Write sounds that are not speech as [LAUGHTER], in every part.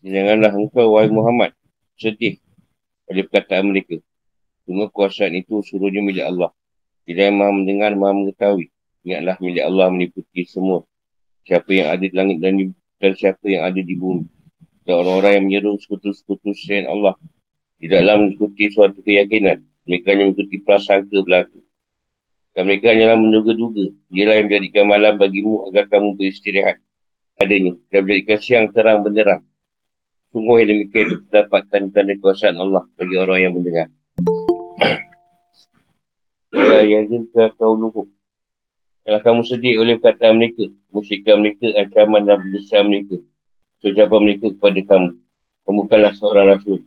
Janganlah engkau, wahai Muhammad, sedih pada perkataan mereka. Semua kuasaan itu suruhnya milik Allah. Tidak yang maha mendengar, maha mengetahui. Ingatlah milik Allah meliputi semua. Siapa yang ada di langit dan, di, dan siapa yang ada di bumi. Dan orang-orang yang menyeru sekutu-sekutu selain Allah. Tidaklah mengikuti suatu keyakinan. Mereka hanya mengikuti prasangka belaka. Dan mereka hanyalah menduga-duga. Dialah yang menjadikan malam bagimu agar kamu beristirahat. Adanya. Dan menjadikan siang terang benderang. Sungguh yang demikian dapatkan tanda kuasaan Allah bagi orang yang mendengar. Ya kita kau luhuk. Kalau kamu sedih oleh kata mereka, musyikkan mereka, ancaman dan besar mereka. Sejapa mereka kepada kamu. Kamu bukanlah seorang rasul.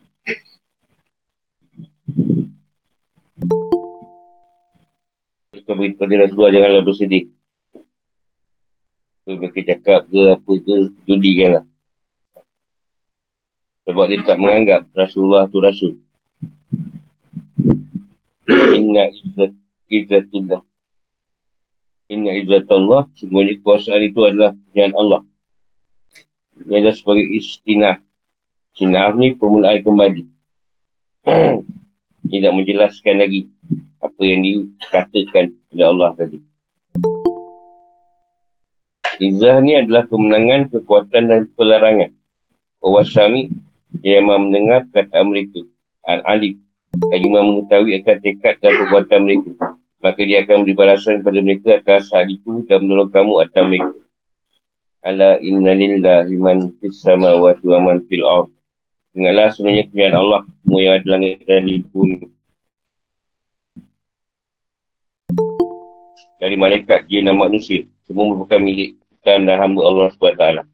Kita beritahu pada Rasulullah janganlah bersedih. So, mereka cakap ke apa ke, judi lah. Sebab dia tak menganggap Rasulullah tu Rasul. Inna izzat izzatullah. Inna izzatullah. Semuanya kuasaan itu adalah yang Allah. Ini adalah sebagai istinah. Istinah ni permulaan kembali. [CLEARS THROAT] Tidak menjelaskan lagi apa yang dikatakan oleh Allah tadi. Izzah ni adalah kemenangan, kekuatan dan pelarangan. Wasami yang mendengar kata mereka. Al-Alif dan imam mengetahui akan tekad dan perbuatan mereka. Maka dia akan beri balasan kepada mereka atas hal itu dan menolong kamu atas mereka. Ala inna lillahi man fis samawati wa man fil ard. Dengarlah sebenarnya kemuliaan Allah semua yang ada langit dan bumi. Dari malaikat jin dan manusia semua merupakan milik dan hamba Allah SWT.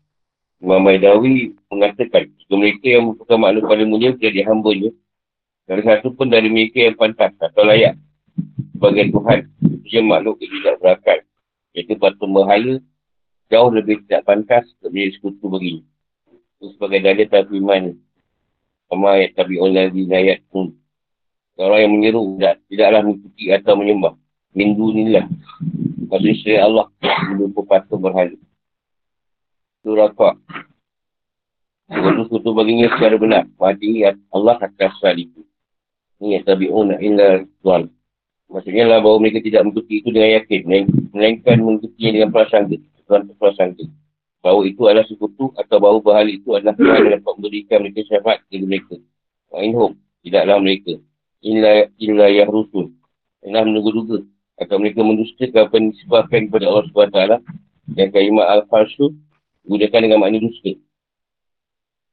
Imam Maidawi mengatakan jika mereka yang merupakan makhluk pada mulia menjadi hamba-Nya dari satu pun dari mereka yang pantas atau layak sebagai Tuhan. Je makhluk yang tidak berakal. Iaitu patung berhala jauh lebih tidak pantas untuk menjadi sekutu begini. Itu sebagai dalil tapi iman. Sama ayat tapi online di ayat pun. Orang yang menyeru tidak, tidaklah mengikuti atau menyembah. Mindu inilah. Maksudnya isteri Allah melupa patung berhala. Surah Qaq. Sekutu-sekutu baginya secara benar. Mati Allah atas hal itu. Ini yang tabi'una illa tuan. Maksudnya lah bahawa mereka tidak mengikuti itu dengan yakin. Melainkan mengikuti dengan perasaan itu. Tuan perasaan itu. Bahawa itu adalah sekutu atau bahawa bahala itu adalah Tuhan yang dapat memberikan mereka syafaat kepada mereka. Wa'inhum. Tidaklah mereka. Illa, illa yang rusul. Inilah menunggu-duga. Atau mereka mendustakan apa yang disebabkan kepada Allah SWT. Dan kalimat Al-Farsu gunakan dengan makna dusta.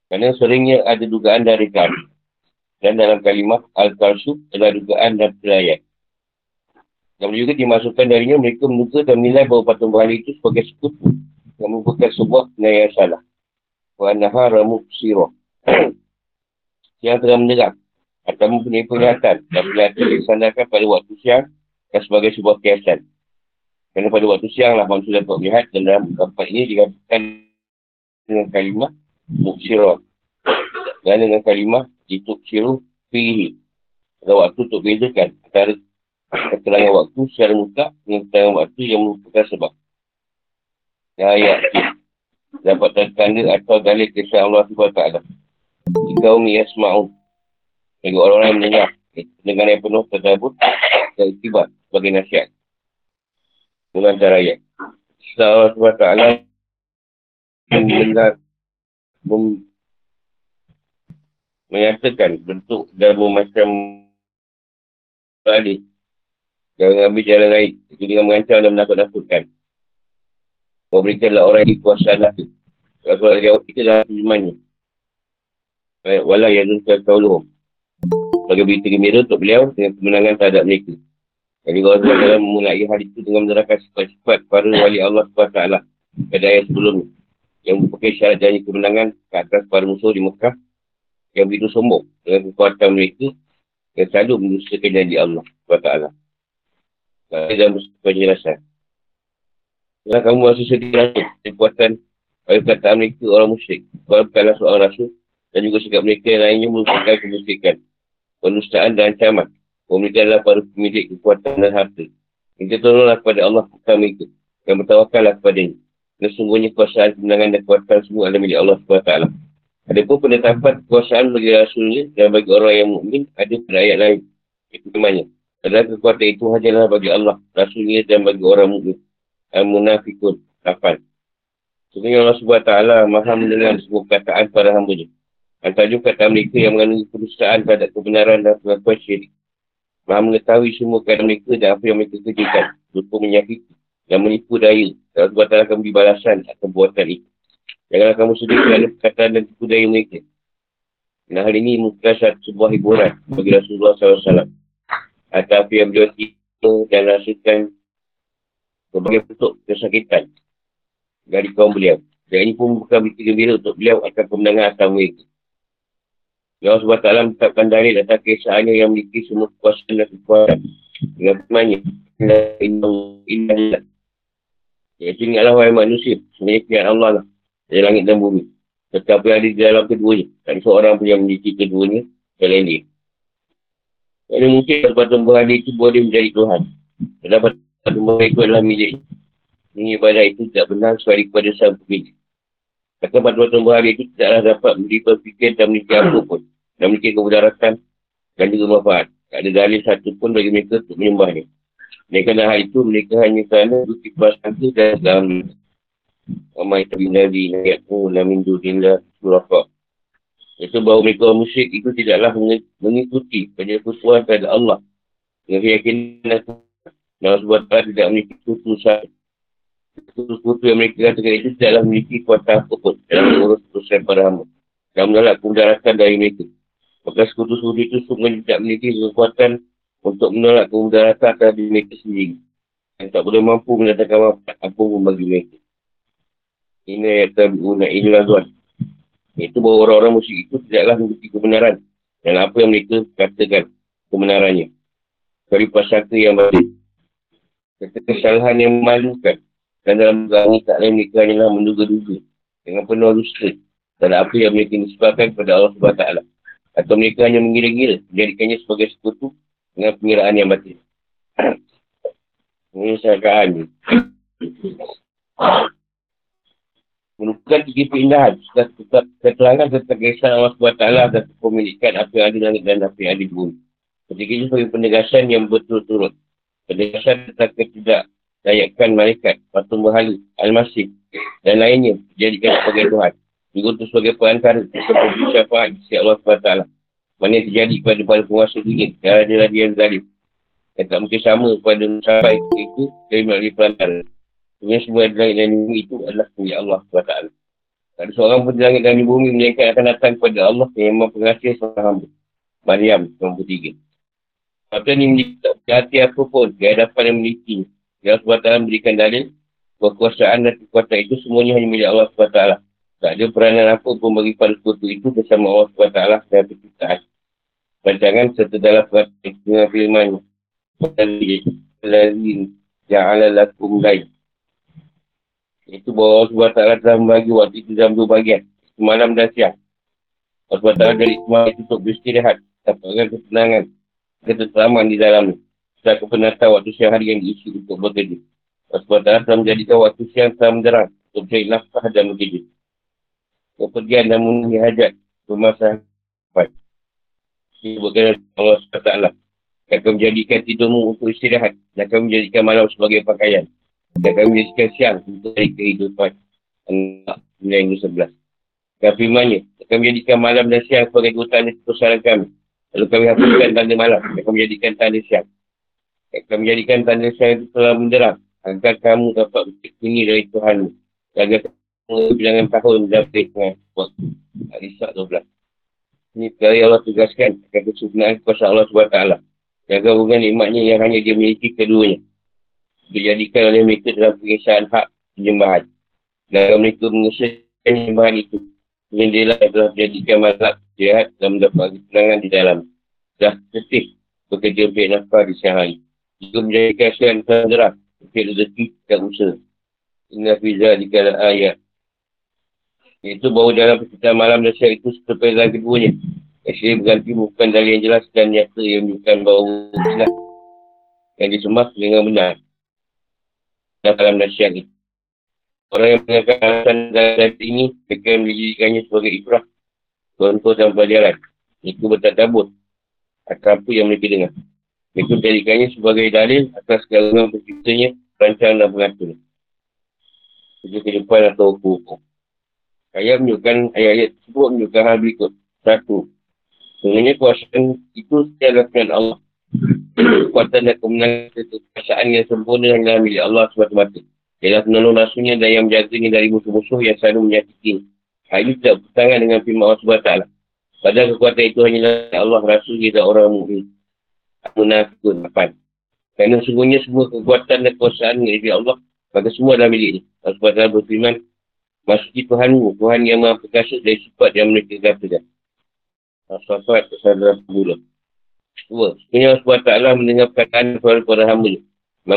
Kerana seringnya ada dugaan dari kami. Dan dalam kalimah Al-Karsu adalah dugaan dan pelayan. Dan juga dimasukkan darinya mereka menuka dan menilai bahawa patung berhala itu sebagai sekutu yang merupakan sebuah penilaian salah. Wa naha ramu sirah. yang telah menyerap atau mempunyai penglihatan dan yang disandarkan pada waktu siang dan sebagai sebuah kiasan. Kerana pada waktu siang lah manusia dapat melihat dan dalam tempat ini dikatakan dengan kalimah muksirah. Dan dengan kalimah itu siru fihi. Ada waktu untuk bezakan antara keterangan waktu secara muka dengan keterangan waktu yang merupakan sebab. Ya, ya. Dapat tanda atau dalil kisah Allah SWT. Jika umi yasma'u. Bagi orang-orang yang mendengar. Dengan yang penuh tersebut. Dan tiba sebagai nasihat. Dengan cara ayat. Kisah Allah SWT. Mendengar. Mem- menyatakan bentuk dan macam balik jangan ambil jalan lain itu dengan mengancam dan menakut-nakutkan memberikanlah orang yang dikuasaan lah kalau soal jawab kita dah firmannya walau yang nunca kauluhum sebagai berita gembira untuk beliau dengan kemenangan terhadap mereka jadi kalau dalam memulai hal itu dengan menerangkan sifat-sifat para wali Allah SWT pada ayat sebelum yang merupakan syarat janji kemenangan ke atas para musuh di Mekah yang begitu sombong dengan kekuatan mereka yang selalu mendustakan janji Allah SWT. Tapi dalam penjelasan. Kalau kamu masih sedih rasa kekuatan oleh perkataan mereka orang musyrik. Kalau bukanlah seorang rasul dan juga sikap mereka yang lainnya merupakan kemusyrikan. Penustaan dan ancaman. Adalah para pemilik kekuatan dan harta. Kita tolonglah kepada Allah bukan mereka. Dan bertawakallah kepada ini. Sesungguhnya kuasaan kemenangan dan kuatan semua adalah milik Allah SWT. Ada pun penetapan kekuasaan bagi Rasulnya dan bagi orang yang mukmin ada pada ayat lain. Itu kemana? Adalah kekuatan itu hanyalah bagi Allah, Rasulnya dan bagi orang mukmin. Al-Munafikun. 8. Sebenarnya Allah SWT maha mendengar semua perkataan para hamba Antara juga kata mereka yang mengandungi perusahaan terhadap kebenaran dan pengakuan syirik. Maha mengetahui semua keadaan mereka dan apa yang mereka kerjakan. Lupa menyakiti dan menipu daya. Allah SWT akan beri balasan akan buatan itu. Janganlah kamu sedih kerana [CLEARS THROAT] perkataan dan tipu daya mereka. Dan hal ini satu sebuah hiburan bagi Rasulullah SAW. Atau apa yang beliau tipu dan rasakan berbagai bentuk kesakitan dari kaum beliau. Dan ini pun bukan berita gembira untuk beliau akan kemenangan atas mereka. Ya Allah SWT menetapkan dalil atas kisahnya yang memiliki semua kekuasaan dan kekuatan. Dengan Allah. Ya, ingatlah wahai manusia. Sebenarnya kiat Allah lah dari langit dan bumi. Tetapi ada di dalam keduanya. Dan seorang pun yang memiliki keduanya selain dia. Jadi mungkin tempat tumbuhan itu boleh menjadi Tuhan. Terdapat tumbuhan itu adalah milik. Ini ibadah itu tidak benar sekali kepada sang pemilik. Kata pada tumbuhan itu tidaklah dapat memberi berfikir dan memiliki [CLEARS THROAT] apa pun. Dan memiliki kemudaratan dan juga manfaat. Tak ada dalil satu pun bagi mereka untuk menyembahnya. Mereka hal itu mereka hanya kerana bukti perasaan itu dan dalam Amai tabi nabi nayakmu lamin dudinlah suraka. Itu bahawa mereka musyrik itu tidaklah mengikuti kesuan kepada Allah. Dengan keyakinan Allah SWT tidak memiliki keputusan. Keputusan yang mereka katakan itu tidaklah memiliki kuasa apapun dalam mengurus keputusan para hamba. Dan menolak kemudaratan dari mereka. Maka sekutu-sekutu itu sungguh tidak memiliki kekuatan untuk menolak kemudaratan terhadap mereka sendiri. Dan tak boleh mampu mendatangkan apa pun bagi mereka. Ini tabi'una illa zuan. Itu bahawa orang-orang musyrik itu tidaklah memiliki kebenaran. Dan apa yang mereka katakan kebenarannya. Dari pasaka yang baik. Kata kesalahan yang memalukan. Dan dalam agama tak lain mereka hanyalah menduga-duga. Dengan penuh dusta. Dan apa yang mereka disebabkan kepada Allah SWT. Atau mereka hanya mengira-gira. Menjadikannya sebagai sekutu. Dengan pengiraan yang batin. [CLEARS THROAT] Ini sakaan [CLEARS THROAT] merupakan tiga keindahan serta tetap keterangan tentang kisah Allah SWT dan kepemilikan apa yang ada langit dan apa yang ada bumi. Ketika itu sebagai penegasan yang betul-turut. Penegasan tentang ketidakdayakan malaikat, patung berhala, al-masih dan lainnya dijadikan sebagai Tuhan. Juga untuk sebagai perantara seperti syafaat di Allah SWT. Mana yang terjadi kepada para penguasa dunia dan adalah dia zalim. Yang tak mungkin sama kepada sampai itu dari melalui perantara. Sebenarnya semua di langit dan bumi itu adalah milik Allah SWT. Tak ada seorang pun di langit dan bumi mereka akan datang kepada Allah yang memang pengasih seorang hamba. Maryam 93. Apa ni memiliki tak hati apa pun di hadapan yang memiliki. Allah SWT memberikan dalil kekuasaan dan kekuatan itu semuanya hanya milik Allah SWT. Tak ada peranan apa pun bagi sekutu itu bersama Allah SWT dan penciptaan. Pancangan serta dalam perhatian firman Lalin Ja'ala lakum lain itu bahawa Allah SWT telah membagi waktu itu dalam dua bagian. Malam dan siang. Allah SWT dari semua itu untuk beristirahat. Dapatkan ketenangan. Ketentraman di dalamnya. Setelah kepenatan waktu siang hari yang diisi untuk bekerja. Allah SWT telah menjadikan waktu siang telah menderang. Untuk mencari nafkah dan bekerja. Kepergian dan memenuhi hajat. Pemasahan. Disebutkan Allah SWT. Akan menjadikan tidurmu untuk istirahat. Dan akan menjadikan malam sebagai pakaian. Dan kami menjadikan siang untuk dari kehidupan anak yang ke-11. Dan firmannya, kami menjadikan malam dan siang sebagai hutan dan kami. Lalu kami hapuskan tanda malam dan kami menjadikan tanda siang. Kami menjadikan tanda siang itu telah menderang agar kamu dapat berkini dari Tuhan. Agar kamu bilangan tahun dapat dengan waktu. Alisak 12. Ini perkara Allah tugaskan akan kesempurnaan kuasa Allah SWT. Jaga hubungan nikmatnya yang hanya dia miliki keduanya dijadikan oleh mereka dalam pengisahan hak penyembahan. Dan mereka mengesahkan penyembahan itu. Yang lah telah menjadikan malak jahat dan mendapat ketenangan di dalam. Dah setih bekerja untuk nafkah di siang hari. Juga menjadikan siang terang untuk rezeki dan usaha. Inna fiza di kala ayat. Itu bahawa dalam percintaan malam dan siang itu seperti dalam keduanya. Asyik berganti bukan dari yang jelas dan nyata yang menunjukkan bahawa jelas yang disembah dengan benar dalam nasihat itu. Orang yang mendengarkan alasan dalam ini, mereka yang menjadikannya sebagai ibrah. Contoh dan pelajaran. Itu bertatabut. Akan apa yang mereka dengar. Mereka menjadikannya sebagai dalil atas segala penciptanya, perancangan dan pengatur. Kerja kehidupan atau hukum-hukum. Ayat menunjukkan, ayat-ayat tersebut menunjukkan hal berikut. Satu. Sebenarnya kuasa itu secara dengan Allah. [CLEARS THROAT] Kuatan dan kemenangan itu perasaan yang sempurna hanyalah milik Allah semata-mata. Ialah penolong rasulnya dan yang menjaganya dari musuh-musuh yang selalu menyakiti. Hal ini tidak bertangan dengan firman Allah SWT. Padahal kekuatan itu hanyalah Allah Rasul dan orang mu'min. Munafikun. Apa? Kerana sungguhnya semua kekuatan dan kuasaan milik Allah. Maka semua adalah miliknya. Allah SWT berfirman, Masuki Tuhanmu, Tuhan yang maha perkasa dari sifat yang mereka katakan. Al-Safat Sadra Pula. Dua. Sebenarnya Allah SWT mendengar perkataan suara para hamba yang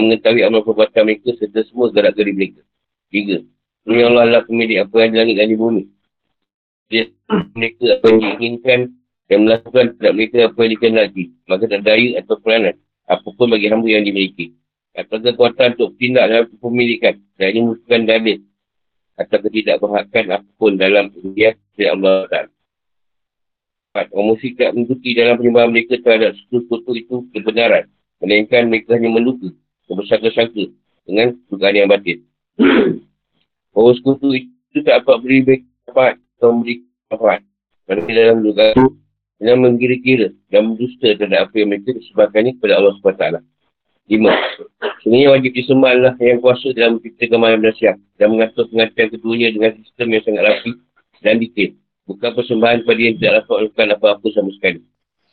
mengetahui amal perbuatan mereka serta semua gerak geri mereka. Tiga. Sebenarnya Allah adalah pemilik apa yang di langit dan di bumi. Dia mereka apa yang diinginkan dan melakukan terhadap mereka apa yang dikehendaki. Maka tak daya atau peranan. Apapun bagi hamba yang dimiliki. Atau kekuatan untuk tindak dalam pemilikan. Dan ini merupakan dalil atau ketidakberhakan apapun dalam dunia dari Allah Ta'ala. Orang musyrik tak mengikuti dalam penyembahan mereka terhadap sekutu itu kebenaran. Melainkan mereka hanya menduga, bersangka-sangka dengan dugaan yang batin. [CLEARS THROAT] orang sekutu itu tak dapat beri baik atau memberi manfaat. Mereka dalam dugaan dengan mengira-kira dan mendusta terhadap apa yang mereka disebabkannya kepada Allah SWT. Lima. Sebenarnya wajib disembah Allah yang kuasa dalam menciptakan malam dan siang dan mengatur pengaturan keduanya dengan sistem yang sangat rapi dan detail. Bukan persembahan pada yang tidak dapat melakukan apa-apa sama sekali.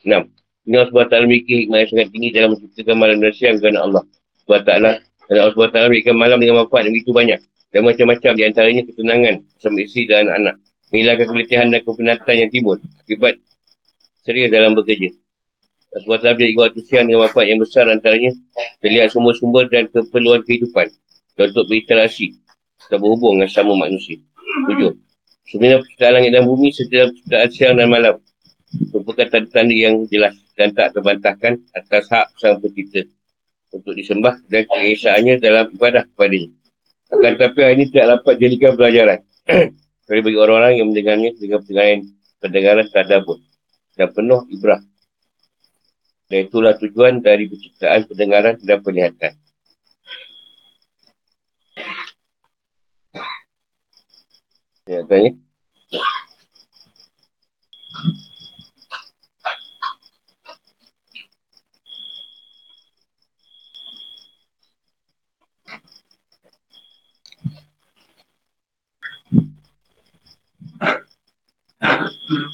Enam. Ini Allah SWT memiliki hikmah yang sangat tinggi dalam menciptakan malam dan siang kerana Allah SWT. Dan Allah SWT memberikan malam dengan manfaat yang begitu banyak. Dan macam-macam di antaranya ketenangan bersama isteri dan anak-anak. Menghilangkan keletihan dan kepenatan yang timbul akibat serius dalam bekerja. Tak ada waktu siang dengan manfaat yang besar antaranya terlihat sumber-sumber dan keperluan kehidupan untuk berinteraksi atau berhubung dengan sama manusia. Tujuh. Sebenarnya penciptaan langit dan bumi setiap penciptaan siang dan malam merupakan tanda-tanda yang jelas dan tak terbantahkan atas hak sang pencipta untuk disembah dan keesaannya dalam ibadah kepadanya. Akan tetapi hal ini tidak dapat jadikan pelajaran. [CLEARS THROAT] Kecuali bagi orang-orang yang mendengarnya dengan pendengaran, pendengaran tadabur dan penuh ibrah dan itulah tujuan dari penciptaan pendengaran dan penglihatan. Ya, tanya.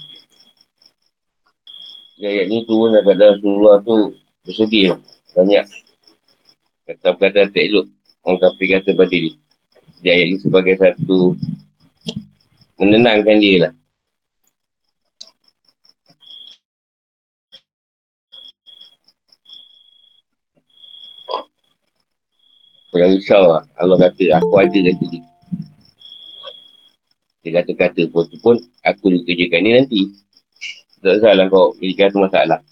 [COUGHS] ayat ni turun daripada Rasulullah tu bersedih banyak kata-kata tak elok orang kafir kata pada dia dia ayat ni sebagai satu menenangkan dia lah Jangan risau lah. Allah kata, aku ada kata dia. Dia kata-kata pun pun, aku kerjakan ni nanti. Tak salah kau miliki satu masalah.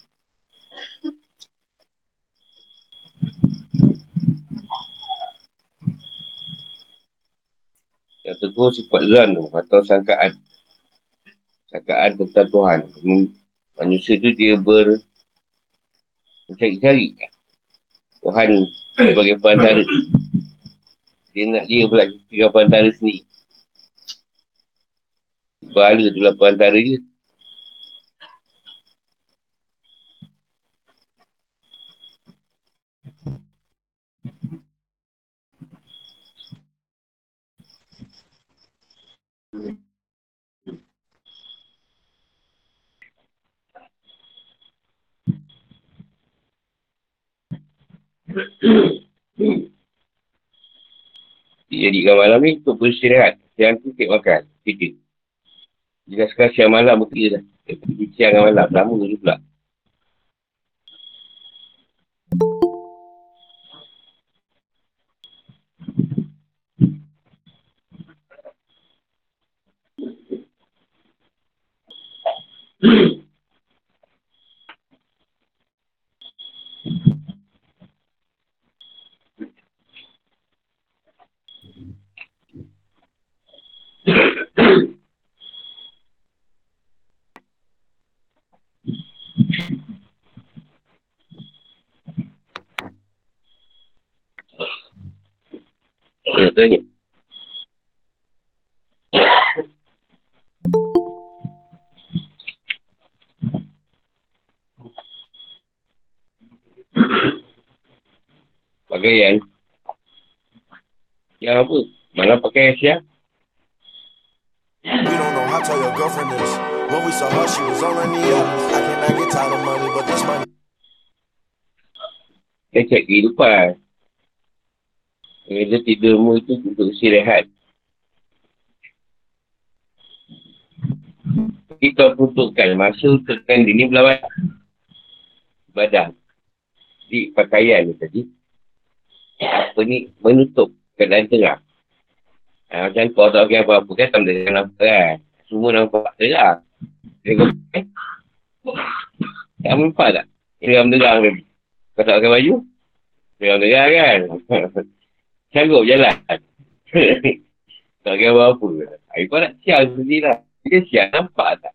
Yang teguh sifat zan tu atau sangkaan. Sangkaan tentang Tuhan. Manusia tu dia ber mencari-cari Tuhan sebagai perantara. Dia nak dia pula kira perantara sendiri. Bahala tu lah perantara dia. Dijadikan malam ni untuk beristirahat. Siang tu kek makan. Tiga. Jika sekarang siang malam bekerja dah. Siang dan malam. Lama tu pula. Tanya. Pakaian. Yang apa? Malah pakai siap. We don't know how tall your girlfriend is. When we saw her, she was on her knee up. I cannot get tired of money, but this money. Dia cek kehidupan. Bila tidurmu itu untuk istirahat. Kita peruntukkan masa untukkan diri berlawan badan. Di pakaian ni tadi. Apa ni menutup keadaan tengah. Ha, macam kau tak pakai apa-apa kan tak boleh nampak kan. Semua nampak terang. Kata, eh? Tak nampak tak? Terang-terang tadi. Kau tak pakai baju? Terang-terang kan? [LAUGHS] Sanggup jalan. [LAUGHS] tak pakai apa-apa. Air kau nak siang sendiri lah. Dia siang nampak tak?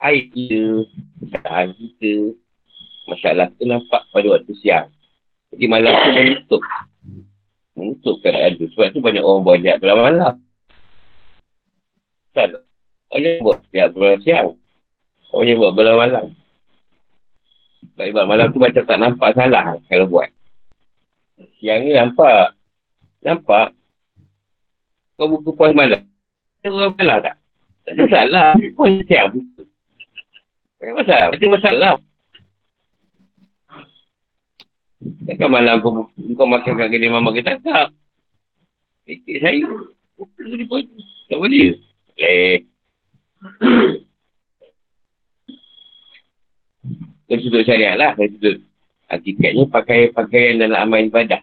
Air kita, usaha kita, masalah tu nampak pada waktu siang. Jadi malam tu menutup. Menutup keadaan tu. Sebab tu banyak orang buat jahat dalam malam. Tak. Orang buat jahat dalam siang. Orang buat dalam malam. Sebab malam tu macam tak nampak salah kalau buat. Siang ni nampak. Nampak. Kau buka puas malam. Tak ada masalah tak? Tak ada masalah. Puas siang buka. Tak ada masalah. Tak ada masalah. Takkan malam kau, kau makan kat kedai mama kita tak? Ikut saya. Tak boleh. Eh. Kau sudut syariat lah. Kau sudut. Hakikatnya pakai pakaian dalam amal ibadah.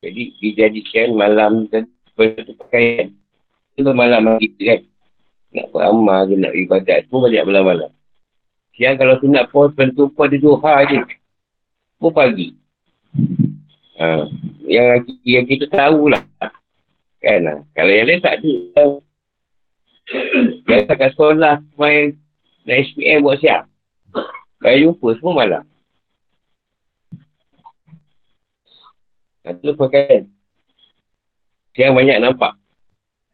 Jadi dijadikan malam dan seperti pakaian. Itu malam kita kan. Nak beramal ke nak ibadat. Semua banyak malam-malam. Siang kalau tu nak pos, pentu pos dia duha je pun pagi. Ha. Yang, yang kita tahulah. Kan? Ha. Kalau yang lain tak ada. Yang kat sekolah main dan SPM buat siap. Kalau jumpa semua malam. Itu ha, pakai. Yang banyak nampak.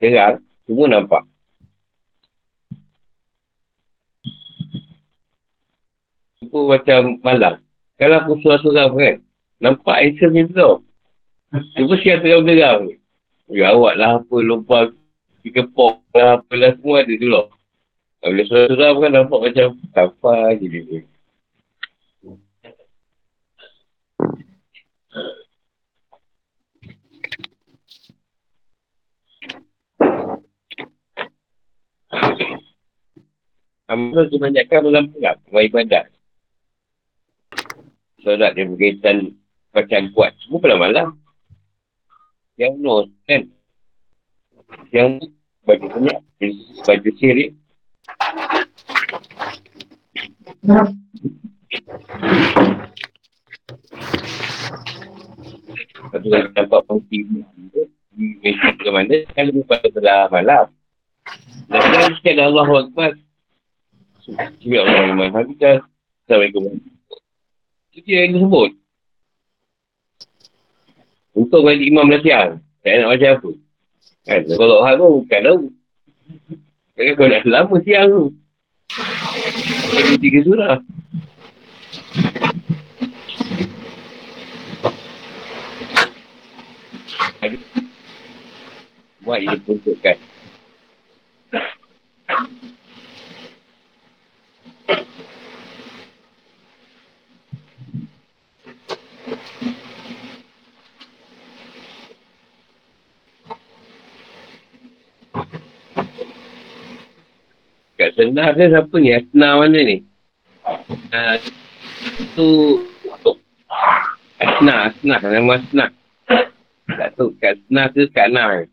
Terang. Semua nampak. Itu macam malam. Kalau aku surah-surah kan, nampak handsome macam tu. Cuma siap terang-terang. Ya awak lah apa, lupa dikepok lah, apalah semua ada tu loh. Bila surah-surah kan nampak macam apa je dia. Amal kebanyakan dalam perang, ibadat solat dia berkaitan bacaan kuat. Semua pada malam. Yang no, kan? Yang baju banyak, baju sirik. Lepas tu kalau nampak penghenti di Mesir ke mana, kan lebih pada malam. Dan sikit ada Allah Akbar. Sebab Allah Akbar. Assalamualaikum. Itu dia yang disebut. Untuk bagi imam siang. Tak nak macam apa. Kan? Kalau hal tu bukan tahu. Kan kau nak selama siang tu. Ada tiga surah. Buat dia peruntukkan. Senar dia siapa ni? Asna mana ni? Uh, tu Asna, Asna, nama Asna. Tak tahu kat Asna ke kat Nar.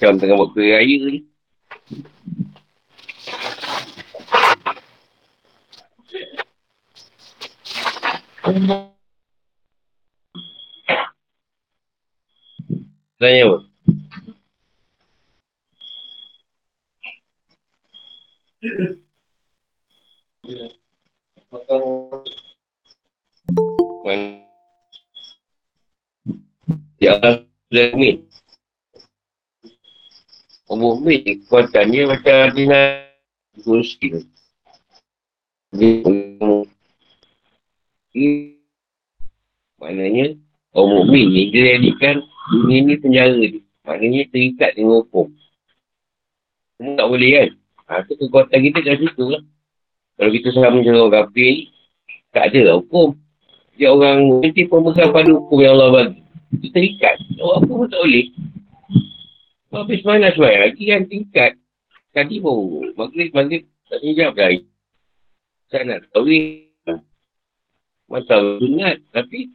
Macam tengah buat kuih raya ni. Thank Tanya apa? Ya Allah sudah min. Umum min kekuatannya macam dengan kursi. Dia Maknanya orang mukmin ni dia jadikan dunia ni penjara dia. Maknanya terikat dengan hukum. Semua tak boleh kan? Ha, tu kekuatan kita kat situ lah. Kalau kita sama dengan orang kafir tak ada lah hukum. Dia orang nanti pemegang pada hukum yang Allah bagi. Itu terikat. Orang pun tak boleh. Habis mana sebenarnya lagi kan tingkat. Tadi pun maghrib, maghrib tak tinggal dah. Saya nak tahu ni. Masa ingat tapi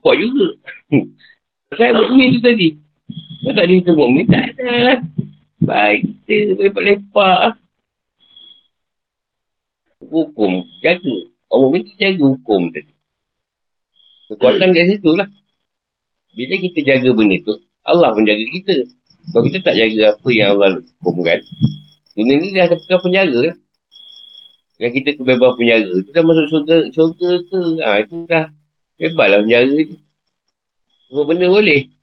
kuat juga. Saya buat ni tu tadi. Kau tak ada tengok ni, tak ada lah. Baik, kita lepak-lepak. Hukum, jaga. Orang ni jaga hukum tadi. Kekuatan kat situ lah. Bila kita jaga benda tu, Allah pun jaga kita. Kalau kita tak jaga apa yang Allah hukumkan, dunia ni dah ada penjaga lah. Yang kita kebebas penjaga, tu dah masuk surga, surga ke? Ha, itu dah Hebat lah penjara tu. Semua benda boleh.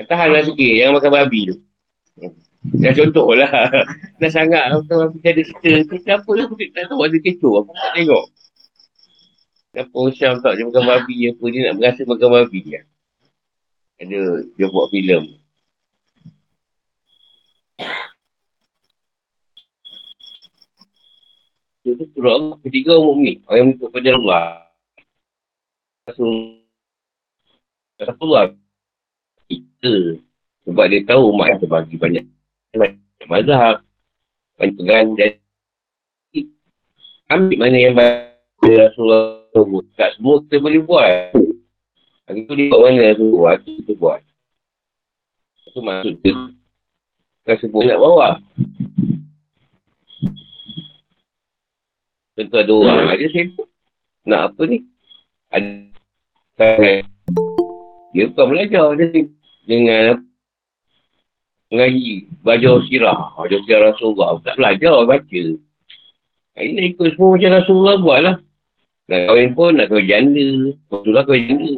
Tahan lah sikit. Jangan makan babi tu. Dah contoh lah. [LAUGHS] Dah sangat lah makan babi ada cerita. Cerita apa lah. Aku tak tahu ada kecoh. Aku tak tengok. Kenapa Syam tak dia makan babi apa. Dia nak berasa makan babi ya. Ada dia buat filem. Itu surah Allah. Ketiga umum ni. Orang yang mengikut pada Allah. Rasulullah kita sebab dia tahu umat yang terbagi banyak mazhab banyak pegan dan ambil mana yang baik. Rasulullah sebut tak semua kita boleh buat. Hari tu dia buat mana Rasulullah? Buat kita buat? Itu maksud dia. Kan sebut nak bawa. Tentu ada orang ada sibuk. Nak apa ni? Ada dia bukan belajar dia dengan mengaji belajar sirah. Belajar sirah Rasulullah. Tak belajar baca. Ini nak ikut semua macam Rasulullah buat lah nak kahwin pun nak kahwin janda. Rasulullah kahwin janda.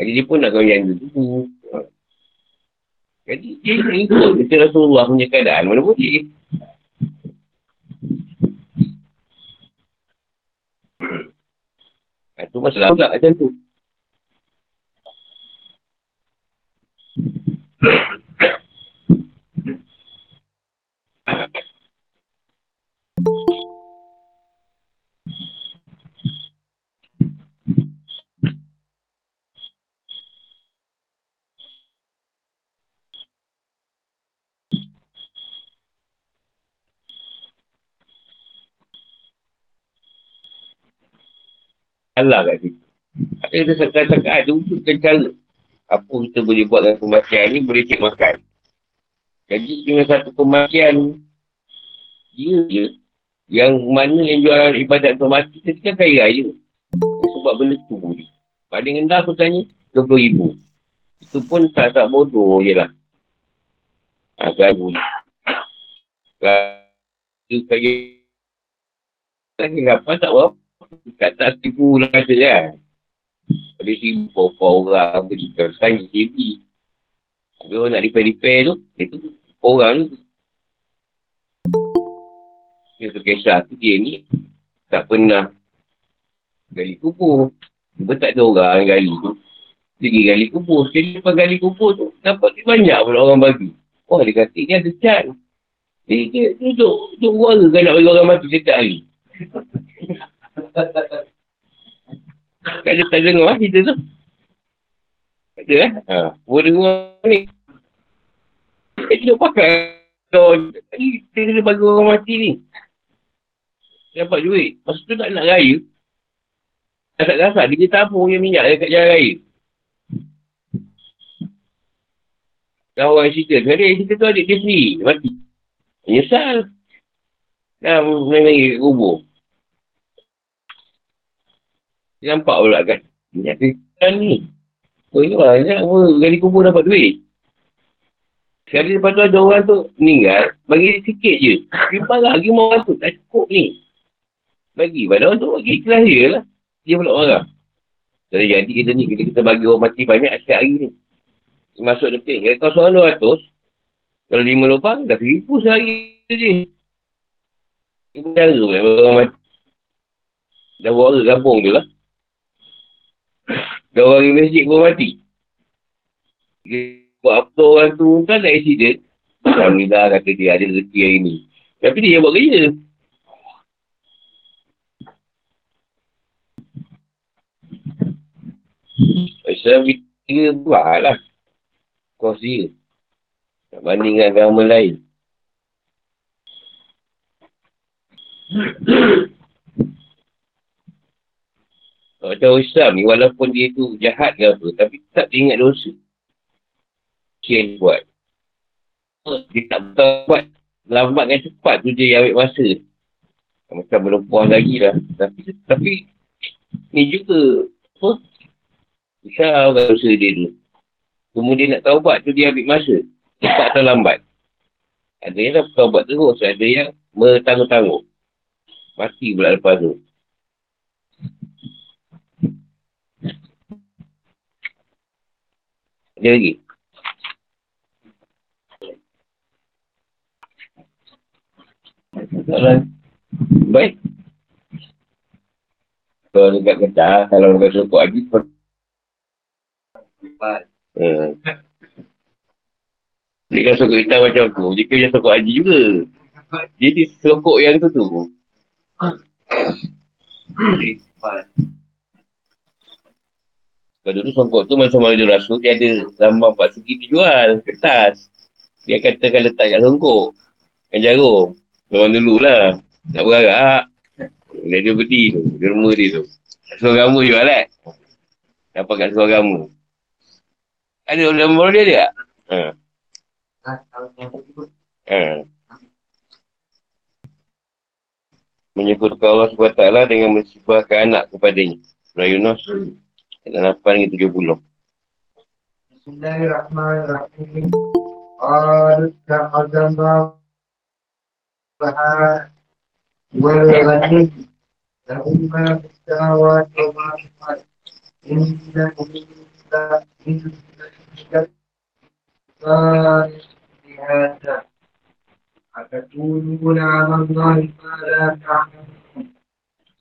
Jadi dia pun nak kahwin janda tu jadi dia ikut macam Rasulullah punya keadaan. Mana boleh. Itu masalah pula macam tu. Allah kat situ. Ada sekat-sekat ada wujudkan cara. Apa kita boleh buat dengan kematian ni boleh cek makan. Jadi dengan satu kematian dia je yang mana yang jual ibadat untuk mati kita kan kaya je. Sebab benda tu je. Paling rendah aku tanya RM20,000. Itu pun tak tak bodoh je lah. Agak bunyi. Kalau kaya lagi apa tak berapa Kata tipu lah kata kan. Ada sibuk berapa orang beri kertas TV. Kalau nak repair-repair tu, itu orang tu. Dia terkesah tu dia ni tak pernah gali kubur. Cuma tak ada orang gali tu. Dia pergi gali kubur. Jadi lepas gali kubur tu, dapat banyak pula orang bagi. Oh, dia kata ni ada cat. Dia, dia duduk, duduk warga kan nak bagi orang mati setiap hari. Tak ada, tak dengar lah cerita tu. Tak ada eh. Ha. Boleh dengar ni. Eh, dia pakai. Dia kena bagi orang mati ni. Dapat duit. Masa tu tak nak raya. Kasar-kasar, dia tabung yang minyak dekat jalan raya. Dan orang cerita, adik cerita tu adik dia sendiri, mati. Menyesal. Dah menangis kubur. Dia nampak pula kan. Minyak kristian ni. Oh ini banyak apa. Gali kubur dapat duit. Sekali lepas tu ada orang tu meninggal. Bagi sikit je. Dia parah lagi orang tu. Tak cukup ni. Bagi pada orang tu bagi ikhlas dia lah. Dia pula orang. Jadi jadi kita ni, kita, kita bagi orang mati banyak setiap hari ni. Dia masuk detik. Kalau kau seorang 200, kalau lima lubang, dah seribu sehari je. Orang mati. Dah orang gabung tu lah. Dah orang di masjid pun mati. Buat orang tu kan ada accident. Alhamdulillah kata dia ada rezeki hari ni. Tapi dia buat kerja. Islam dia buat lah. Kos dia. Tak banding dengan agama lain. Macam Islam ni, walaupun dia tu jahat ke apa, tapi tak ingat dosa. Dia buat. Dia tak buat. Lambat dan cepat tu dia ambil masa. Macam belum puas lagi lah. Tapi, tapi ni juga apa? Besar orang dosa dia tu. Kemudian nak taubat tu dia ambil masa. Cepat atau lambat. Ada yang dah taubat terus. Ada yang bertangguh-tangguh. Mati pula lepas tu. Ada lagi? Baik. Kalau dekat Kedah, kalau dekat Sokok Haji, pun... Hmm. Dia kan sokok hitam macam tu. Dia kena sokok haji juga. Jadi sokok yang tu tu. Kalau dulu sokok tu macam mana dia rasul, dia ada lambang empat segi dijual, kertas. Dia katakan letak kat sokok. Kan jarum. Orang dulu lah. Nak berharap. Dia dia berdiri tu. Dia rumah dia tu. Suara kamu jual eh? Dapat kat suara kamu. Ada orang baru dia ada tak? Ha. Ha. Menyebutkan Allah SWT dengan mensibahkan anak kepadanya. Yunus. Ayat 8 hingga 70. Bismillahirrahmanirrahim. Qad ta'azama baha wal ghanim lahum ma fis samawati wa ma fil ard. Inna inna inna بهذا أتقولون على الله ما لا تعلمون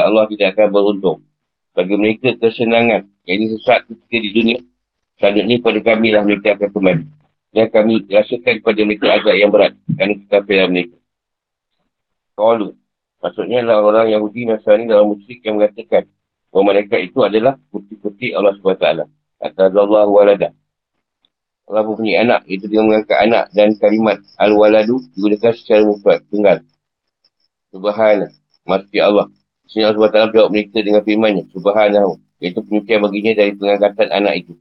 dan Allah tidak akan beruntung. Bagi mereka kesenangan, yang ini sesat ketika di dunia, selanjutnya pada kami lah mereka akan kembali. Dan kami rasakan kepada mereka azab yang berat, kerana kekafiran mereka. Kalu, maksudnya adalah orang Yahudi Nasrani dalam musyrik yang mengatakan, bahawa mereka itu adalah putih-putih Allah SWT. Kata Allah walada. Allah mempunyai anak, itu dia mengangkat anak dan kalimat al-waladu digunakan secara mufrad, tunggal. Subhanallah, mati Allah. Sini Allah SWT jawab mereka dengan firmannya, Subhanallah, iaitu penyucian baginya dari pengangkatan anak itu.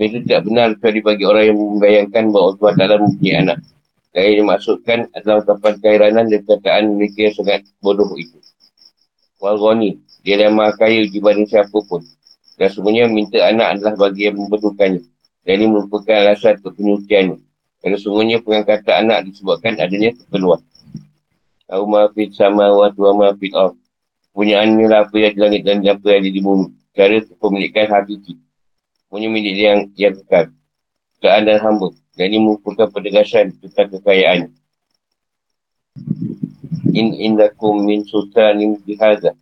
Itu tidak benar kecuali bagi orang yang membayangkan bahawa Allah SWT mempunyai anak. Dan yang dimaksudkan adalah ungkapan keheranan dan perkataan mereka yang sangat bodoh itu. Walgoni, dia adalah maha kaya dibanding siapa pun. Dan semuanya minta anak adalah bagi yang membutuhkannya. Dan ini merupakan alasan untuk penyuciannya. Kerana semuanya pengangkatan anak disebabkan adanya keperluan. Tahu maafid sama wa tuwa maafid of. Punyaan ni lah apa yang di langit dan apa yang di bumi. Cara kepemilikan hakiki. Punya milik yang yang kekal. Keadaan dan hamba. Dan ini merupakan penegasan tentang kekayaan. In indakum min sultanin bihazah.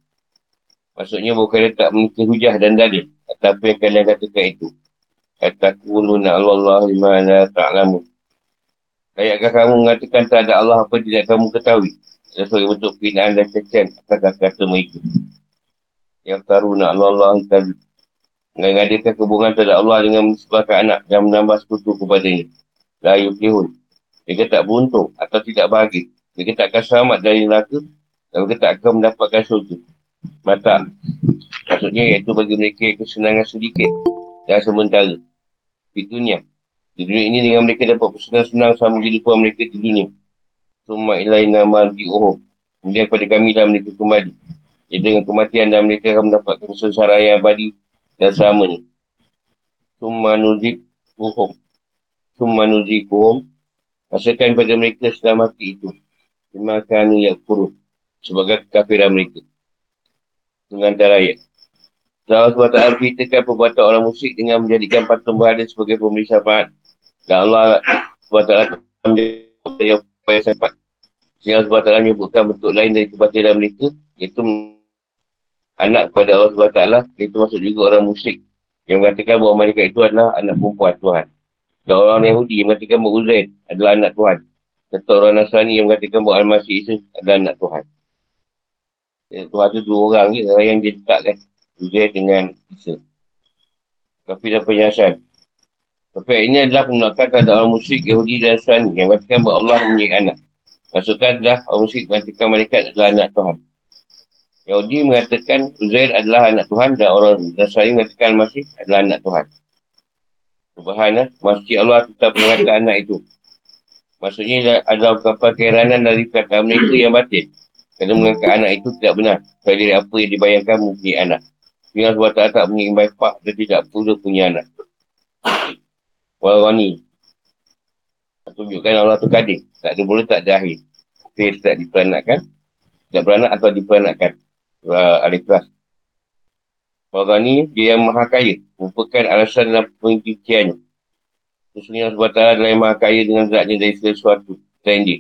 Maksudnya bukan dia tak memiliki hujah dan dalil. Atau apa yang kalian katakan itu. Kata kuluna Allah limana ta'lamu. Kayatkah kamu mengatakan tak ada Allah apa tidak kamu ketahui. Dan sebagai bentuk pinaan dan cacian atas kata-kata mereka. Yang taruna Allah tadi. Mengadakan hubungan terhadap Allah dengan menisbahkan anak dan menambah sekutu kepadanya. La yuflihun. Mereka tak beruntung atau tidak bahagia. Mereka tak akan selamat dari neraka dan mereka tak akan mendapatkan surga. Mata. Maksudnya iaitu bagi mereka kesenangan sedikit dan sementara. Di dunia. Di dunia ini dengan mereka dapat bersenang-senang sama kehidupan mereka di dunia. Semua ilahi nama diuhum. Kemudian kepada kami dan mereka kembali. Jadi dengan kematian dan mereka akan mendapatkan sengsara yang abadi dan selamanya. Summa nuzik buhum. Summa nuzik buhum. Rasakan pada mereka setelah mati itu. Terima kasih ya kurun. Sebagai kekafiran mereka. Dengan darayat. Allah SWT ceritakan perbuatan orang musyrik dengan menjadikan patung berhala sebagai pemberi syafaat. Dan Allah SWT menjadikan yang upaya syafaat. Sehingga Allah SWT menyebutkan bentuk lain dari kebatilan mereka. Iaitu anak kepada Allah SWT. Itu masuk juga orang musyrik. Yang mengatakan bahawa mereka itu adalah anak perempuan Tuhan. Dan orang Yahudi yang mengatakan bahawa Uzair adalah anak Tuhan. Serta orang Nasrani yang mengatakan bahawa Al-Masih Isa adalah anak Tuhan. Ya, Tuhan itu dua orang je yang dia letakkan. Uzair dengan Isa. Tapi dah penyiasan. Tapi ini adalah penolakan terhadap orang musyrik Yahudi dan Nasrani yang mengatakan bahawa Allah mempunyai anak. Maksudkan adalah orang musyrik mengatakan mereka adalah anak Tuhan. Yahudi mengatakan Uzair adalah anak Tuhan dan orang Nasrani mengatakan masih adalah anak Tuhan. Subhanallah, masjid Allah tetap mengatakan [COUGHS] anak itu. Maksudnya ada ungkapan keheranan dari kata mereka yang batin. Kerana mengangkat anak itu tidak benar. Dari apa yang dibayangkan mungkin anak. Dengan sebab tak tak punya bapak dan tidak perlu punya anak. Walau ni. Tunjukkan Allah tu kadir. Tak ada boleh tak ada akhir. Dia tak diperanakkan. Tak beranak atau diperanakkan Al-Ikhlas. Orang ni, dia yang maha kaya. Merupakan alasan dalam pengikiannya. Sesungguhnya Allah SWT adalah yang maha kaya dengan zatnya dari segala sesuatu. Selain dia.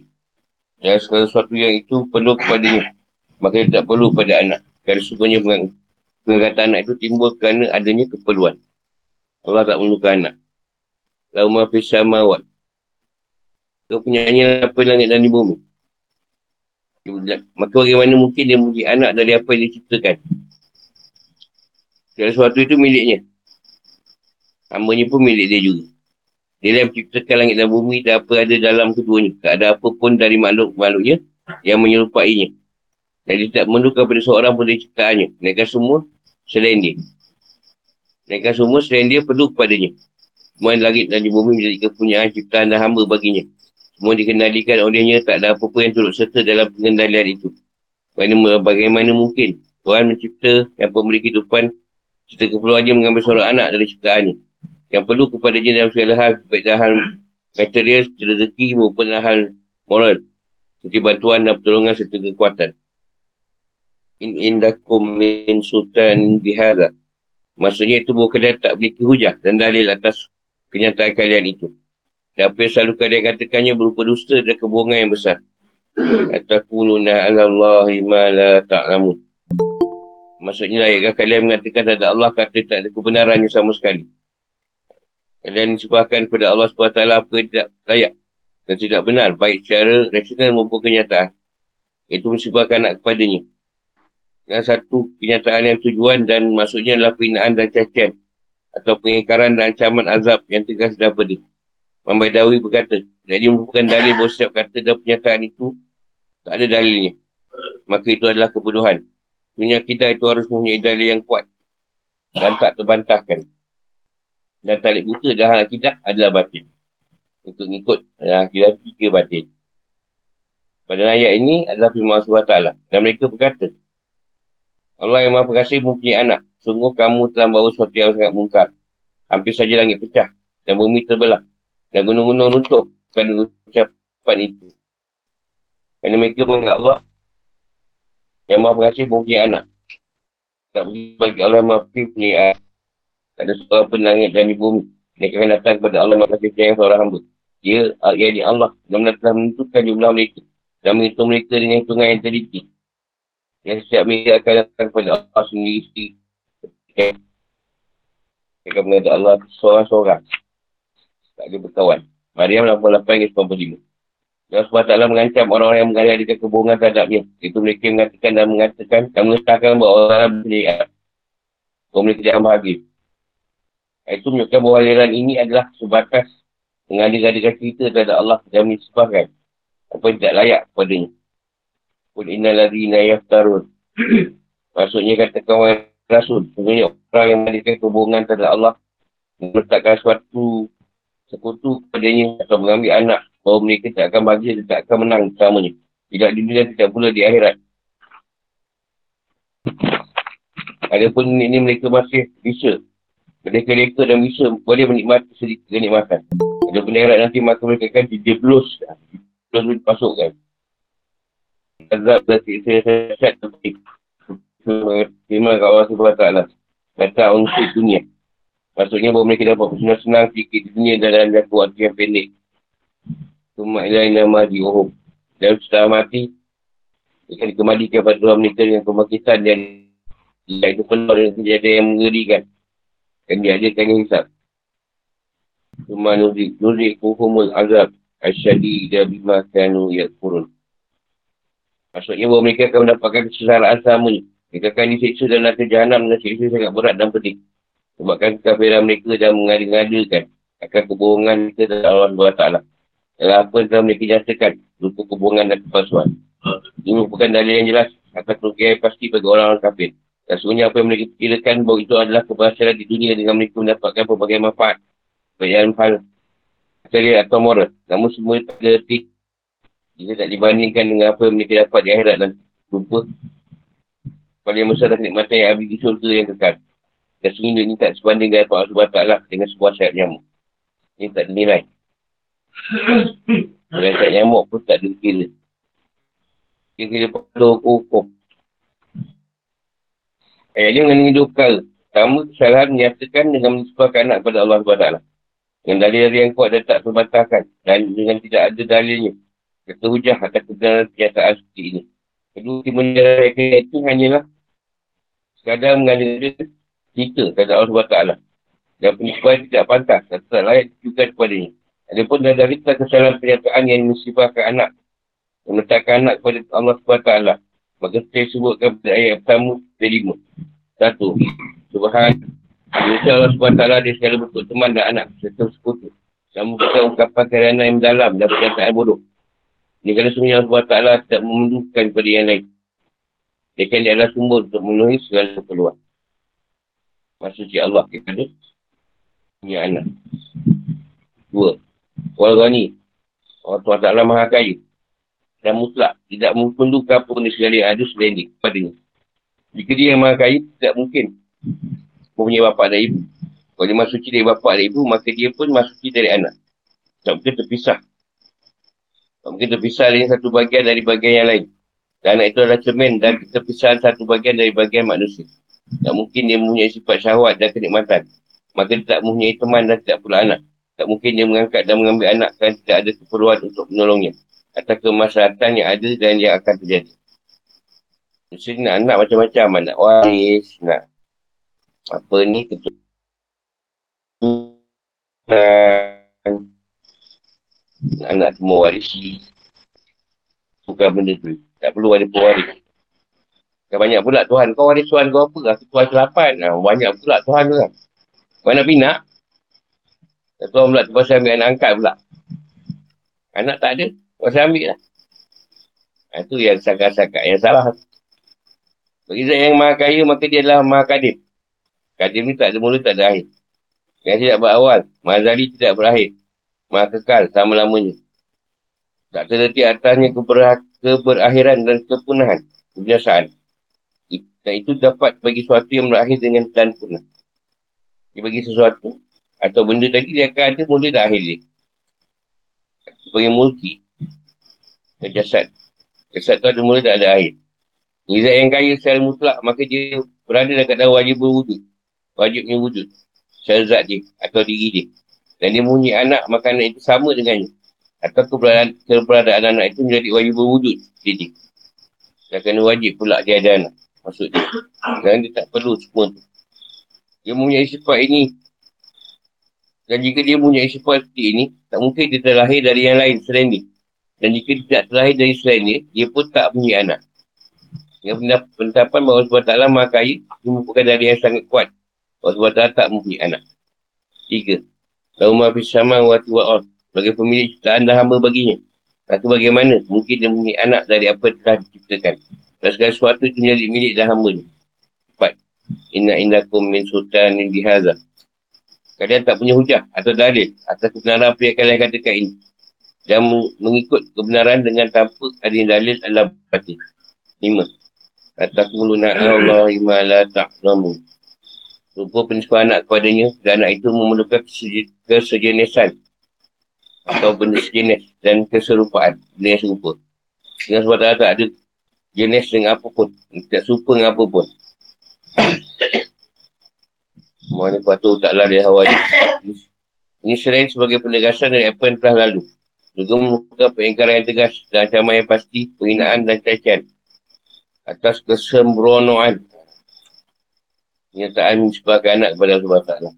Dan segala sesuatu yang itu perlu kepadanya. Maka dia tak perlu pada anak. Kerana sesungguhnya pengangkatan anak itu timbul kerana adanya keperluan. Allah tak perlukan anak. Lalu maafis samawat. Kau punya apa langit dan di bumi. Maka bagaimana mungkin dia muji anak dari apa yang diciptakan. Segala sesuatu itu miliknya. Hambanya pun milik dia juga. Dia yang menciptakan langit dan bumi dan apa ada dalam keduanya. Tak ada apa pun dari makhluk-makhluknya yang menyerupainya. Dan dia tak memerlukan pada seorang pun dari ciptaannya. Mereka semua selain dia. Mereka semua selain dia perlu kepadanya. Semua langit dan bumi menjadi kepunyaan ciptaan dan hamba baginya. Semua dikendalikan olehnya tak ada apa-apa yang turut serta dalam pengendalian itu. Bagaimana, bagaimana mungkin Tuhan mencipta yang pemberi kehidupan serta keperluannya mengambil seorang anak dari ciptaannya. Yang perlu kepada dia dalam segala hal, baik dalam hal material, rezeki maupun dalam hal moral. Seperti bantuan dan pertolongan serta kekuatan. In indakum min sultan bihara. Maksudnya itu bukan tak memiliki hujah dan dalil atas kenyataan kalian itu. Dan apa yang selalu kalian katakannya berupa dusta dan kebohongan yang besar. Atakuluna ala Allahi ma la ta'lamun. Maksudnya lah, ya, kalian mengatakan ada Allah kata tak ada kebenarannya sama sekali. Kalian disebabkan kepada Allah SWT apa yang tidak layak dan tidak benar, baik secara rasional maupun kenyataan. Itu mensebabkan anak kepadanya. Dan satu kenyataan yang tujuan dan maksudnya adalah perinaan dan cacian atau pengingkaran dan ancaman azab yang tegas dan pedih. Imam Baidawi berkata, jadi merupakan dalil bahawa setiap kata dan pernyataan itu tak ada dalilnya. Maka itu adalah kebodohan. Punya kita itu harus mempunyai dalil yang kuat dan tak terbantahkan. Dan talik buta dan hal akidah adalah batin. Untuk mengikut dan akidah tiga batin. Pada ayat ini adalah firman Allah SWT. Dan mereka berkata, Allah yang maha pengasih mempunyai anak. Sungguh kamu telah bawa sesuatu yang sangat mungkar. Hampir saja langit pecah dan bumi terbelah. Dan gunung-gunung runtuh kerana ucapan itu. Kerana mereka menganggap Allah yang maha pengasih mempunyai anak. Tak boleh bagi Allah yang maha punya anak. Tak ada seorang pun langit dan di bumi. Mereka akan datang kepada Allah maha pengasih yang seorang hamba. Dia, ia di Allah. Dan telah menentukan jumlah mereka. Dan menghitung mereka dengan hitungan yang teliti. Yang setiap mereka akan datang kepada Allah sendiri. Mereka akan mengadap Allah seorang-seorang tak ada berkawan. Maryam 88 ke 95. Dan SWT mengancam orang-orang yang mengadakan kebohongan terhadapnya. Itu mereka mengatakan dan mengatakan dan mengesahkan bahawa orang berniat. Kau mereka jangan bahagia. Itu menunjukkan bahawa aliran ini adalah sebatas mengadik-adikan cerita terhadap Allah yang menyebabkan apa yang tidak layak kepadanya. Kul inna ladhina yaftarun. [CLEARS THROAT] Maksudnya katakan orang rasul. Sebenarnya orang yang memiliki hubungan terhadap Allah. Meletakkan suatu sekutu kepadanya atau mengambil anak. Bahawa mereka tak akan bahagia dan tak akan menang bersamanya. Tidak di dunia, tidak pula di akhirat. Adapun ini mereka masih bisa. Mereka-mereka dan bisa boleh menikmati sedikit kenikmatan. Adapun akhirat nanti maka mereka akan dideblos. Dideblos dipasukkan. Azab berarti saya sesat tapi Terima kasih Allah SWT Datang untuk dunia. Maksudnya bahawa mereka dapat bersenang-senang sikit di dunia dalam jangka waktu yang pendek. Cuma ilahi nama di Uhum Dan setelah mati Mereka dikembalikan kepada Tuhan mereka dengan kebangkitan dan Ia itu penuh dengan kejadian yang mengerikan. Dan diadakan yang hisap. Cuma nuzik, nuzik kuhumul azab Asyadi dan bima kanu yakfurun. Maksudnya bahawa mereka akan mendapatkan kesalahan sama. ni. Mereka akan disiksa dalam jahanam dengan siksa sangat berat dan pedih. Sebabkan kekafiran mereka dan mengada-ngadakan akan kebohongan mereka dalam Allah SWT. Dalam apa yang telah mereka nyatakan, lupa kebohongan dan kepalsuan. Ini merupakan dalil yang jelas akan terukir pasti bagi orang-orang kafir. Dan sebenarnya apa yang mereka fikirkan bahawa itu adalah keberhasilan di dunia dengan mereka mendapatkan pelbagai manfaat. Dalam hal material atau moral. Namun semua itu ada jika tak dibandingkan dengan apa yang mereka dapat di akhirat dan lupa paling besar dan kenikmatan yang habis di surga yang kekal. Dan sehingga ini tak sebanding dengan Allah SWT dengan sebuah sayap nyamuk. Ini tak dinilai. [COUGHS] Dengan sayap nyamuk pun tak dikira. Kira-kira perlu hukum. Ayat ini mengenai dua perkara. Pertama, kesalahan menyatakan dengan menisbahkan anak kepada Allah SWT. Dengan dalil yang kuat dan tak terbantahkan. Dan dengan tidak ada dalilnya. Kata hujah atas kebenaran kenyataan seperti ini. Kedua, menjelaskan itu hanyalah sekadar mengadakan cerita kepada Allah SWT. Dan penyusupan tidak pantas dan tak layak juga kepadanya. Adapun dari kita kesalahan pernyataan yang mensifatkan anak. Yang meletakkan anak kepada Allah SWT. Maka saya sebutkan pada ayat pertama dan lima. Satu. Subhan. Insya Allah SWT dia segala bentuk teman dan anak. Serta sekutu. Namun kita ungkapan kerana yang mendalam dan pernyataan bodoh. Ini kalau sebenarnya Allah Ta'ala tidak memerlukan kepada yang lain. Dia dia adalah sumber untuk memenuhi segala keperluan. Maksudnya Allah kepada punya anak. Dua. Walgani. Allah Ta'ala maha kaya. Dan mutlak. Tidak memerlukan pun di segala yang ada selain dia kepadanya. Jika dia yang maha kaya, tidak mungkin mempunyai bapak dan ibu. Kalau dia masuk dari bapak dan ibu, maka dia pun masuk dari anak. Tak mungkin terpisah Mungkin terpisah dari satu bagian dari bagian yang lain. Anak itu adalah cermin dan terpisah satu bagian dari bagian manusia. Tak mungkin dia mempunyai sifat syahwat dan kenikmatan. Maka dia tak mempunyai teman dan tidak pula anak. Tak mungkin dia mengangkat dan mengambil anak kan tidak ada keperluan untuk menolongnya. Atau kemaslahatan yang ada dan yang akan terjadi. Mesti nak anak macam-macam. Anak waris, nak apa ni, ketua. anak semua warisi. Bukan benda tu. Tak perlu ada pewaris. Kan banyak pula Tuhan. Kau waris Tuhan kau apa? Aku Tuhan selapan. Ha, banyak pula Tuhan tu kan. Mana pinak? Tuhan pula terpaksa ambil anak angkat pula. Anak tak ada. Terpaksa ambil lah. Ha, itu yang sakat-sakat yang salah. Bagi saya yang maha kaya, maka dia adalah maha kadim. Kadim ni tak ada mula, tak ada akhir. Yang tidak berawal. Mazali tidak berakhir. Maha kekal selama-lamanya. Tak terhenti atasnya keber keberakhiran dan kepunahan. Kebiasaan. Dan itu dapat bagi sesuatu yang berakhir dengan dan punah. Dia bagi sesuatu. Atau benda tadi dia akan ada mula dah akhir dia. Sebagai multi. Dan jasad. Jasad tu ada mula tak ada akhir. Nizat yang kaya secara mutlak. Maka dia berada dalam keadaan wajib berwujud. Wajibnya wujud. Secara zat dia. Atau diri dia. Dan dia bunyi anak, maka anak itu sama dengannya. Atau keberadaan, keberadaan anak itu menjadi wajib berwujud. Jadi, dia kena wajib pula dia ada anak. Maksud dia. Dan dia tak perlu semua tu. Dia mempunyai sifat ini. Dan jika dia mempunyai sifat seperti ini, tak mungkin dia terlahir dari yang lain selain dia. Dan jika dia tak terlahir dari selain dia, dia pun tak punya anak. Dengan pendapat bahawa sebab taklah maha kaya, dia dari yang sangat kuat. Bahawa sebab tak mempunyai anak. Tiga. Lahu ma fis sama wa wa Bagi pemilik ciptaan dan hamba baginya. Atau bagaimana? Mungkin dia mempunyai anak dari apa yang telah diciptakan. Dan segala sesuatu itu menjadi milik dan hamba ni. Empat. Inna indakum min sultan in dihaza. Kalian tak punya hujah atau dalil atas kebenaran apa yang kalian katakan ini. Dan mengikut kebenaran dengan tanpa adanya dalil adalah batin. Lima. Atakuluna Allah ima la ta'lamu. Rupa penisbah anak kepadanya dan anak itu memerlukan kesejenisan atau benda sejenis dan keserupaan benda yang serupa. Dengan sebab tak, ada jenis dengan apa pun. Tak serupa dengan apa pun. Mana patut taklah dia hawa Ini selain sebagai penegasan dari apa yang telah lalu. Juga merupakan pengingkaran yang tegas dan ancaman yang pasti, penghinaan dan cacian. Atas kesembronoan. Kenyataan sebagai anak kepada Allah Ta'ala.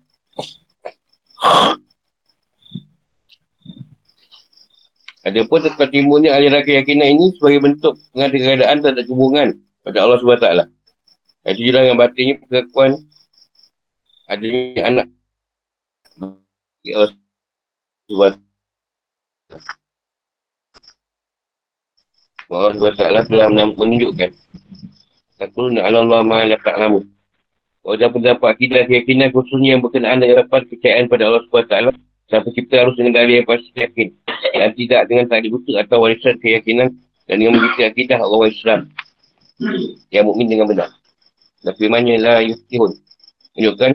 Ada pun tetap timbulnya aliran keyakinan ini sebagai bentuk pengadaan keadaan terhadap hubungan pada Allah SWT. Itu juga dengan batinnya pengakuan adanya anak Allah SWT. Allah SWT telah menunjukkan. Takul nak Allah ma'ala ta'lamu. Kalau dah pendapat akidah keyakinan khususnya yang berkenaan dengan dapat kepercayaan pada Allah SWT Sang pencipta harus dengan dalil yang pasti yakin. Dan tidak dengan tadi butuh atau warisan keyakinan dan dengan begitu akidah orang Islam. Yang mukmin dengan benar. Dan firmannya lah yuktihun. Menunjukkan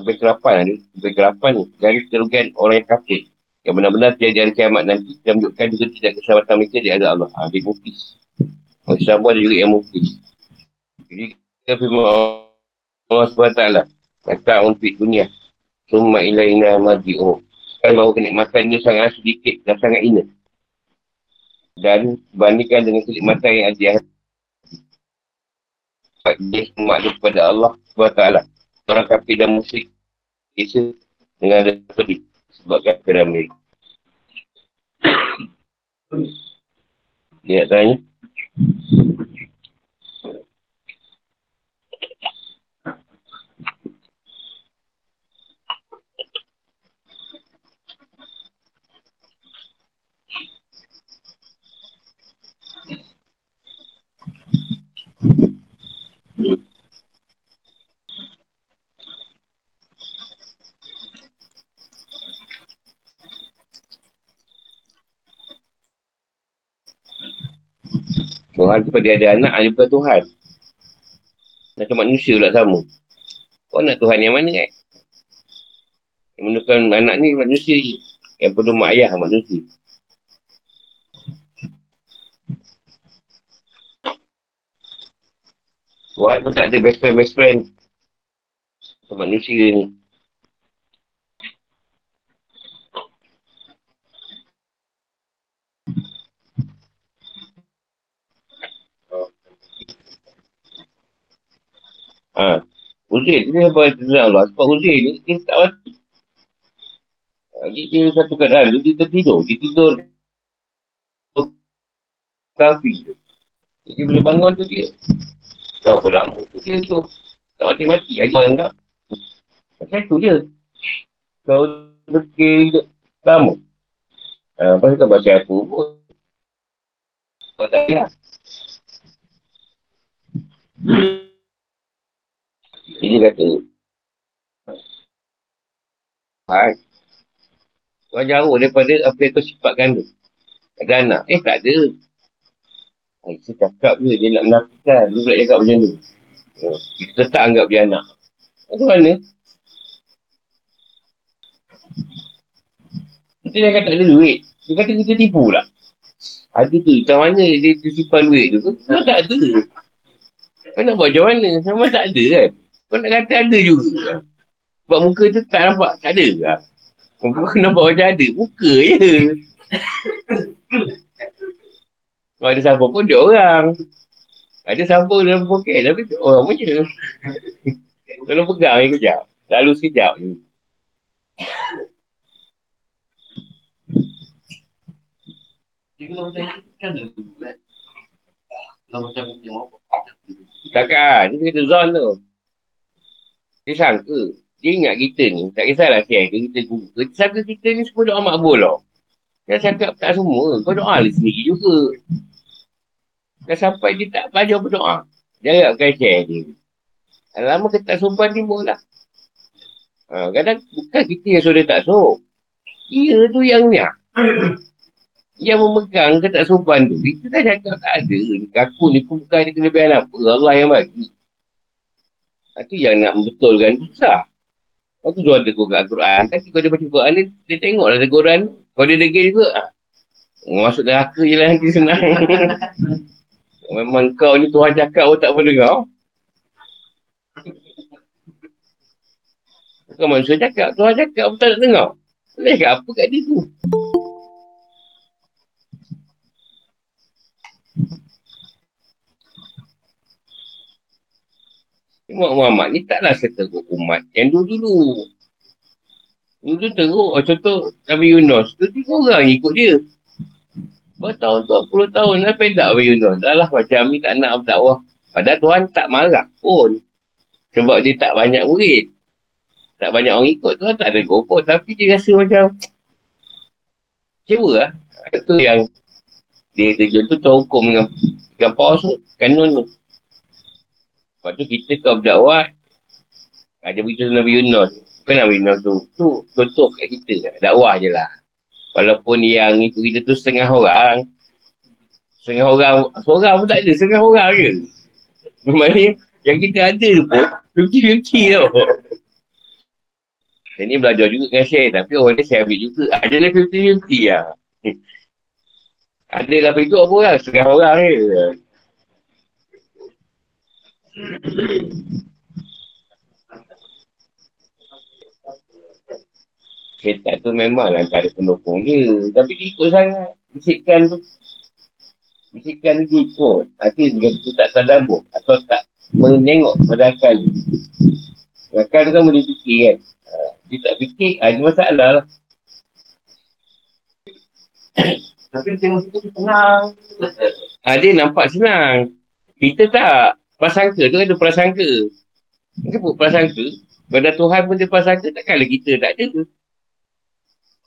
lebih kerapan. Lebih kerapan ni. Dari kerugian orang yang kafir. Yang benar-benar tiada hari kiamat nanti. Dan menunjukkan juga tidak keselamatan mereka di ada Allah. Ha, dia mufis. Orang Islam pun ada juga yang mufis. Jadi, kita firman Allah SWT. Kata untuk dunia. Summa ilaina marji'u. Kan bahawa kenikmatan dia sangat sedikit dan sangat ina. Dan bandingkan dengan kenikmatan yang ada dia maklum kepada Allah SWT. Orang kafir dan musyrik kisah dengan ada pedih sebab kafir mereka. Dia tanya. Tuhan tu pada ada anak, ada bukan Tuhan. Macam manusia pula sama. Kau nak Tuhan yang mana kan? Yang menukar anak ni manusia je. Yang perlu mak ayah manusia. Tuhan pun tak ada best friend, best friend. Manusia ni. Ha. Uzair ni apa yang Allah. Sebab Uzair ni dia tak mati. Ha, dia, dia satu keadaan dia tertidur. Dia tidur. Tapi dia boleh bangun tu dia. Tak apa lama tu dia tu. Tak mati-mati. Ada orang tak. Macam tu dia. Kau fikir lama. Ha, pasal tak baca apa pun. Kau tak payah. Dia kata, Hai. Kau jauh daripada apa yang kau sifatkan tu. Ada anak. Eh, tak ada. Hai, saya cakap je, dia nak menafikan. Dia pula cakap macam tu. Oh, kita tak anggap dia anak. Macam mana? Kita dah kata ada duit. Dia kata kita tipu pula. Ada tu, macam mana dia, dia simpan duit tu? Kau tak ada. Kau nak buat macam mana? Sama tak ada kan? Kau nak kata ada juga. Sebab muka tu tak nampak, tak ada lah. Kau nampak macam ada, muka je. Kalau ada siapa pun dia orang. Ada siapa dalam poket tapi orang pun je. Kalau pegang ni kejap. Lalu sekejap je. Takkan, dia kata zon tu. Dia sangka. Dia ingat kita ni. Tak kisahlah share ke kita guru. Dia sangka kita ni semua doa makbul tau. Dia cakap tak semua. Kau doa lah sendiri juga. Dah sampai dia tak belajar berdoa. Dia agakkan share dia. Lama kita tak sopan timbul lah. Ha, kadang bukan kita yang sudah tak sok. Dia tu yang ni. Yang memegang ke tak sopan tu. Kita dah cakap tak ada. Aku ni pun bukan ada kelebihan apa. Allah yang bagi. Itu yang nak membetulkan tu susah. Lepas tu dia ada kat Al-Quran. Tapi kalau dia baca Quran ni, dia tengok lah teguran. Kalau dia degil juga. Ha. Masuk neraka je lah nanti senang. [LAUGHS] Memang kau ni Tuhan cakap pun tak boleh dengar. Bukan manusia cakap. Tuhan cakap pun tak nak dengar. Dia cakap apa kat dia tu? Imam Muhammad ni taklah seteruk umat yang dulu-dulu. Dulu teruk. Contoh Nabi Yunus. Tu tiga orang ikut dia. Bertahun tu, puluh tahun. Dah pedak Nabi Yunus. Dah lah macam ni tak nak berdakwah. Padahal Tuhan tak marah pun. Sebab dia tak banyak murid. Tak banyak orang ikut. Tuhan tak ada gopor. Tapi dia rasa macam kecewa lah. Itu yang dia terjun tu terhukum dengan, dengan pos kanun tu. Lepas tu kita kau berdakwah, ada beritahu Nabi Yunus. Bukan Nabi Yunus tu. Tu contoh kat kita. Dakwah je lah. Walaupun yang ikut kita tu setengah orang. Setengah orang. Seorang pun tak ada. Setengah orang je. Maksudnya yang kita ada pun. Luki-luki tau. Saya ni belajar juga dengan share. Tapi orang ni saya ambil juga. Ada lah 50-50 lah. [LAUGHS] Ada lah itu apa orang. Setengah orang je. Syaitan tu memang antara pendukung dia. Tapi dia ikut sangat. Bisikan tu. Bisikan dia ikut. Nanti dia tu tak pun. Atau tak menengok pada akal. Akal tu kan boleh fikir kan. Ha, dia tak fikir, ada masalah lah. Tapi tengok kita senang. Ha, dia nampak senang. Kita tak. Prasangka tu ada prasangka. Kita pun prasangka. Pada Tuhan pun dia prasangka, takkanlah kita tak ada tu.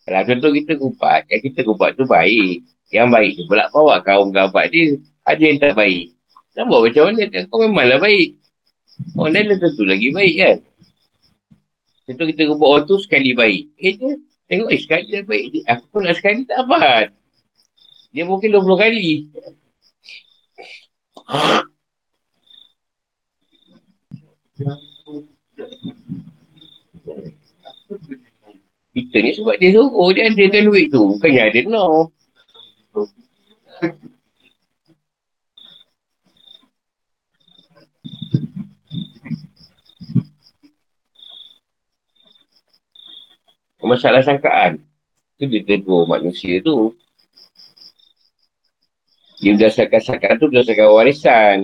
Kalau contoh kita kupat, yang kita kupat tu baik. Yang baik tu pula bawa kaum kawan dia. Ada yang tak baik. Buat macam mana, kau memanglah baik. Orang lain tentu lagi baik kan. Contoh kita kupat orang tu sekali baik. Eh dia, tengok eh sekali dah baik. Aku pun nak sekali tak dapat. Dia mungkin 20 kali. Kita ni sebab dia suruh dia ada duit tu. Bukannya ada no. Masalah sangkaan. Itu dia tegur manusia tu. Dia berdasarkan sangkaan tu berdasarkan warisan.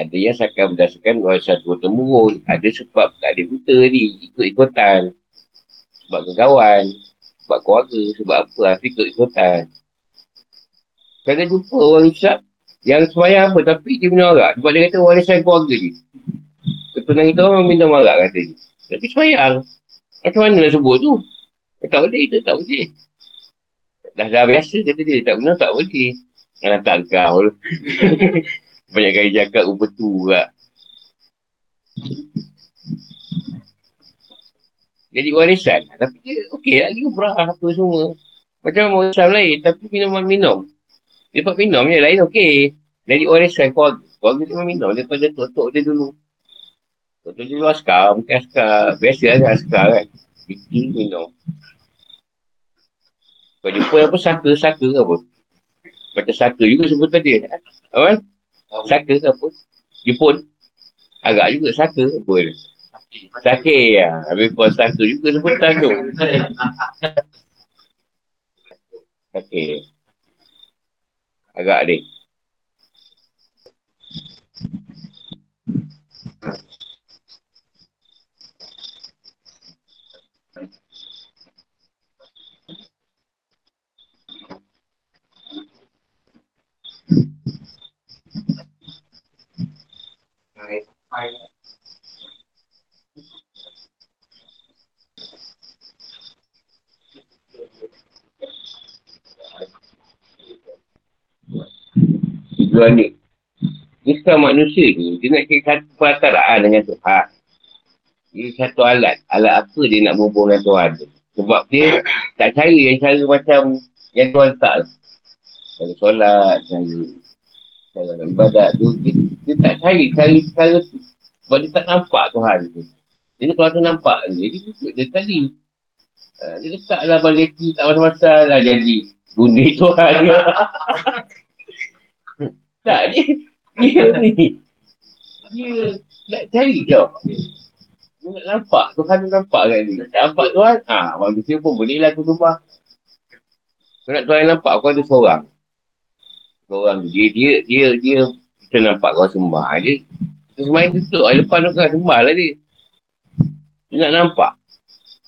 Ada yang akan berdasarkan warisan turun temurun. Ada sebab tak ada buta ni, ikut-ikutan. Sebab kawan, sebab keluarga, sebab apa, tapi ikut-ikutan. Kadang jumpa orang Islam yang semayang apa, tapi dia minum arak. Sebab dia kata warisan keluarga ni. Ketunang kita orang minum arak kata ni. Tapi semayang. Macam mana nak sebut tu? Eh, tak boleh, itu tak boleh. Dah dah biasa kata dia, tak minum tak boleh. Kalau tak kau. [LAUGHS] Banyak kali cakap rupa tu juga. Jadi warisan. Tapi dia okey lah. Dia berah apa semua. Macam Islam lain. Tapi minuman minum. Dia minum je. Lain okey. Jadi warisan keluarga. Keluarga dia minum. Daripada totok dia dulu. Totok dia dulu askar. Mungkin askar. Biasa lah askar kan. Bikin minum. Kau jumpa apa saka-saka ke apa? Macam saka juga sebut tadi. Apa? Saka ke apa? Jepun. Agak juga saka pun. Sake ya. Habis pun saka juga sebutan tu. Sake. Agak Ayat Tujuan ni Bukan manusia ni. Dia nak kira satu perataraan dengan Tuhan. Ini satu alat. Alat apa dia nak berhubung dengan Tuhan tu? Sebab dia tak cari yang cara macam Yang Tuhan tak. Cara solat Cara Cara ibadat tu Dia dia tak cari cara cara tu. Sebab dia tak nampak Tuhan tu. Jadi kalau tu nampak dia, dia dia tadi. Uh, dia letaklah balik tak masa-masa lah jadi. Gundi Tuhan ke. [LAUGHS] tak, dia, dia ni. Dia nak cari jawab. Dia nak nampak. Tuhan tu nampak kan ni. Tak nampak Tuhan. Ha, manusia pun boleh lah tu rumah. Kau nak Tuhan nampak kau ada seorang. Seorang dia, dia, dia, dia, kita nampak kau sembah. Dia, dia semain tutup. Lepas tu kau sembah lah dia. Dia nak nampak.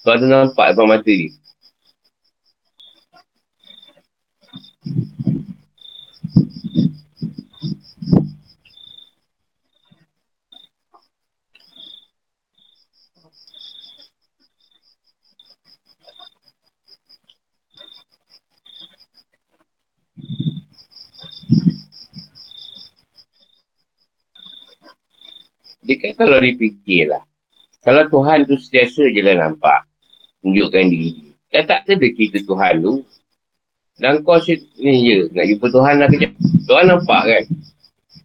Kau ada nampak depan mata dia. Dia kan kalau dipikirlah. Kalau Tuhan tu setiasa je lah nampak. Tunjukkan diri. Dah tak ada cerita Tuhan tu. Dan kau ni je. Nak jumpa Tuhan lah kejap. Tuhan nampak kan.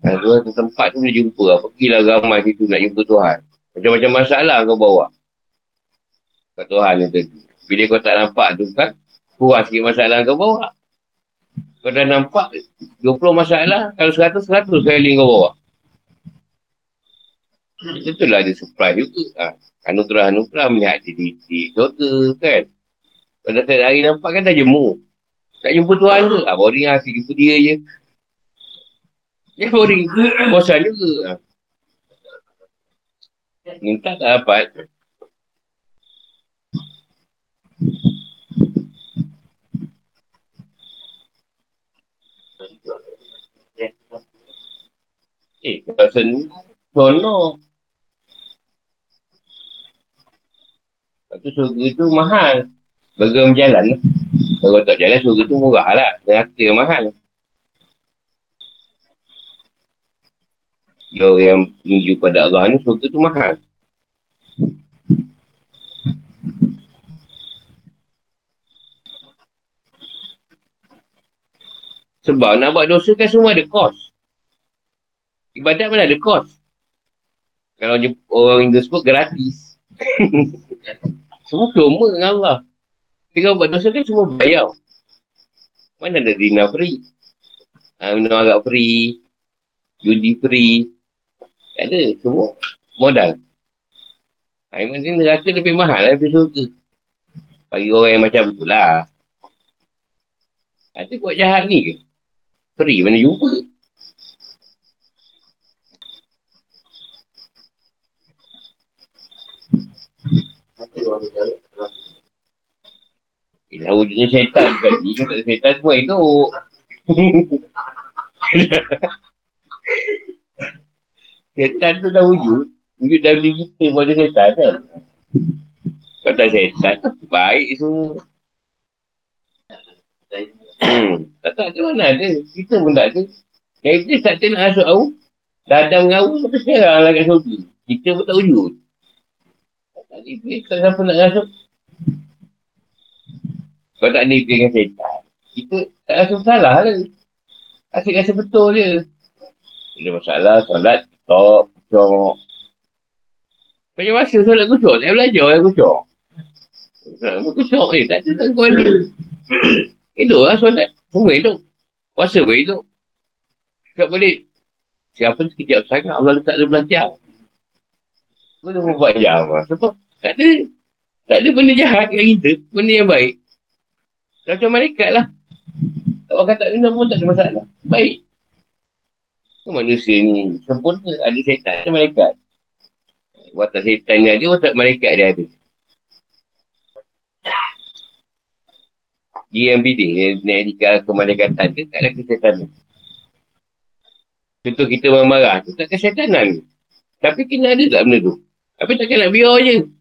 Dan Tuhan tu tempat tu boleh jumpa lah. Pergilah ramai situ nak jumpa Tuhan. Macam-macam masalah kau bawa. Kat Tuhan yang tadi. Bila kau tak nampak tu kan. Puas sikit masalah kau bawa. Kau dah nampak 20 masalah. Kalau 100-100 sekali kau bawa. Itulah dia supply juga. Ha. Anugerah-anugerah melihat diri di surga kan. Pada saat hari nampak kan dah jemu. Tak jumpa Tuhan ke? Ha, boring lah. Jumpa dia je. Dia boring. Bosan juga. Ha. Minta tak dapat. Eh, rasa ni. Sono. Lepas tu surga tu mahal. Burger berjalan lah. Kalau tak jalan surga tu murah lah. Neraka mahal. Dia yang menuju pada Allah ni surga tu mahal. Sebab nak buat dosa kan semua ada kos. Ibadat mana ada kos. Kalau orang Indo sebut gratis. [LAUGHS] semua cuma dengan Allah. Kalau buat dosa kan semua bayar. Mana ada dina free? Ha, minum agak free. Judi free. Tak ada. Semua modal. Ha, yang penting neraka lebih mahal lah daripada surga. Bagi orang yang macam tu lah. Ada buat jahat ni ke? Free mana jumpa? Eh, wujudnya syaitan kan. Ni kan tak ada syaitan semua itu. syaitan tu dah wujud. Wujud dalam diri kita pun ada syaitan kan. Kalau tak syaitan, baik semua. Hmm. Tak tahu macam mana ada. Kita pun tak ada. Yang itu tak nak masuk tahu. Dah ada mengawu sampai sekarang lah kat surga. Kita pun tak wujud. Tak ada duit. Tak siapa nak masuk. Kalau tak ada dengan setan. Kita tak rasa salah lah. Asyik rasa betul je. Bila masalah, solat, top, kucuk. Banyak masa solat kucuk. Saya belajar yang kucuk. Kucuk ni. Tak ada tak kuat [COUGHS] ni. Hidup lah solat. Semua hidup. Puasa pun hidup. Tak boleh. Siapa sekejap sangat Allah letak dia belanjang. Boleh buat jam lah. Sebab tak ada. Tak ada benda jahat kat kita. Benda yang baik. Macam malaikat lah. Orang kata minum pun tak ada masalah. Baik. Manusia ni sempurna. Ada setan, ada malaikat. Watak setan dia ada, watak malaikat dia ada. Dia yang bidik, dia nak edikal kemalaikatan dia, tak ada kesetanan. Contoh kita marah tu, tak kesetanan. Tapi kena ada tak benda tu? Tapi takkan nak biar je.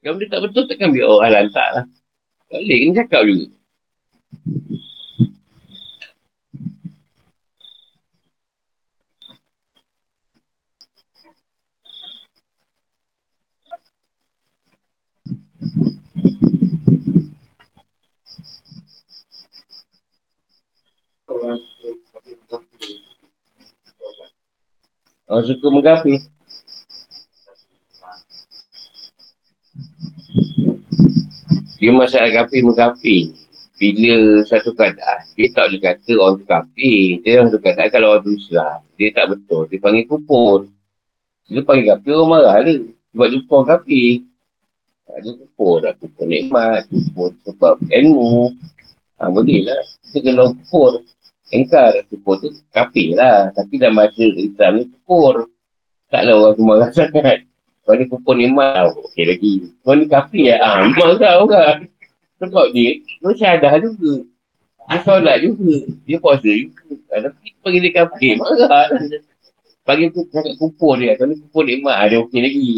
Kalau dia tak betul, takkan biar orang halal. Tak lah. Tak boleh, kena cakap juga. Orang suka menggapi. Dia masalah gapi menggapi. Bila satu keadaan, dia tak boleh kata orang tu gapi. Dia orang tu keadaan kalau orang tu Islam. Dia tak betul. Dia panggil kupur. Dia panggil gapi, orang marah dia. Sebab dia kupur gapi. Dia kupur lah. Kupur nikmat. Kupur sebab ilmu. Ha, boleh lah. Kita kena kupur. Engkar kupur tu gapi lah. Tapi dalam masa Islam ni kupur. Taklah orang tu marah sangat. Kau ni kupon iman. Okey lagi. Kau ni kafi ya. Ah, iman kau kan. Sebab dia, dia syahadah juga. Dia solat juga. Dia puasa juga. Ah, tapi kita panggil dia kafi. Marah. Panggil tu cakap kupon dia. Kau ni kupon iman. Ah, dia okey lagi.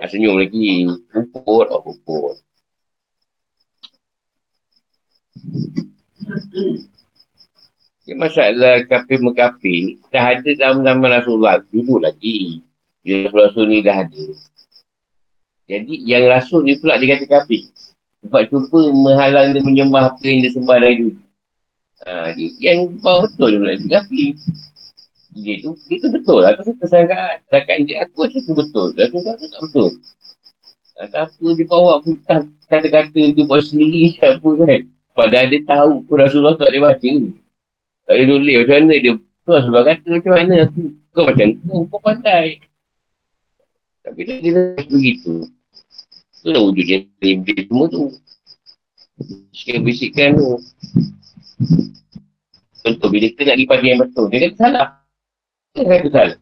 Ah, senyum lagi. Kupon. Oh, kupon. Ini masalah kafe mengkafe dah ada dalam zaman Rasulullah dulu lagi. Bila Rasul ni dah ada. Jadi yang Rasul ni pula dia kata kafir. Sebab cuba menghalang dia menyembah apa yang dia sembah dari dulu. Ha, dia, yang bawah betul dia pula dia kafir. Dia tu, dia tu betul lah. Itu kesangkaan. Setakat dia aku rasa tu betul. Tu kata tak betul. Tak apa dia bawa pun kata-kata dia buat sendiri apa kan. Padahal dia tahu pun Rasulullah tak boleh baca. Tak boleh tulis macam mana dia. Tu Rasulullah kata macam mana aku. Kau macam tu, kau pandai. Tapi dia kira begitu. Tu lah wujud dia lebih semua tu. Bisikan-bisikan tu. Contoh, bila kita nak pergi pagi yang betul, dia kata salah. Dia kata salah.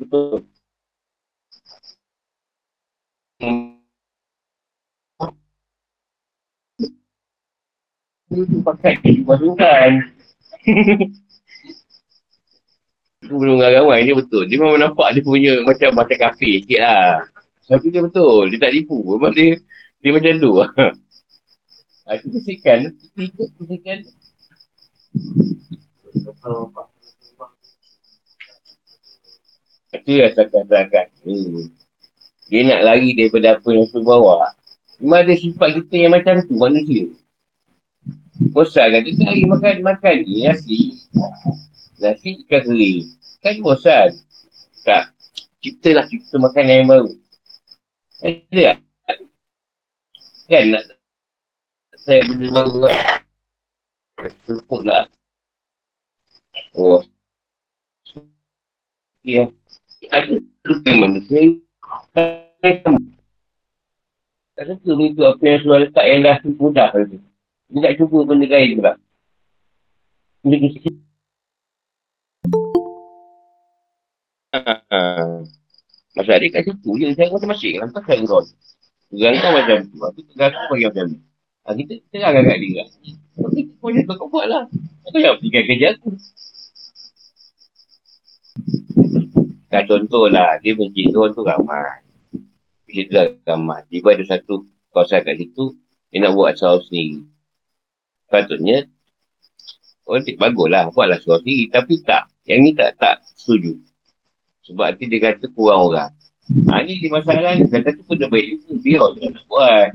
Betul. Itu pakai pasukan. Aku [LAUGHS] belum ramai dia betul. Dia memang nampak dia punya macam macam kafe sikit lah. Tapi dia betul. Dia tak tipu. Memang dia, dia macam tu. [LAUGHS] Itu kesikan. Itu kesikan. Itu lah cakap-cakap. Hmm. Dia nak lari daripada apa yang tu bawa. Memang ada sifat kita yang macam tu manusia. Bosan kan? Dia lari makan-makan ni asli. Nasi ikan kering. Kan bosan. Tak. Ciptalah cipta makanan yang baru. Ada tak? Kan nak saya benda baru lah. Cukup lah. Oh. Ya. Ada lupa manusia. Tak suka begitu apa yang sudah letak yang dah mudah. Dia tak cuba benda lain pula. Dia kisah. Masa dia kat situ je, saya masing-masing. Nampak saya kau. Tugas kau macam tu. Aku tugas aku bagi macam ni. Ha, kita terang kat dia. Tapi kau macam kau buat lah. Kau jangan pergi kerja aku. Kan contoh lah, dia benci orang tu ramai. Bila tu lah ramai. Tiba ada satu kawasan kat situ, dia nak buat asal sendiri. Patutnya, orang oh, bagus lah, buatlah asal sendiri. Tapi tak, yang ni tak tak setuju. Sebab nanti dia kata kurang orang. Ha, ni dia masalah ni. Kata tu pun dah baik juga. Biar orang nak buat.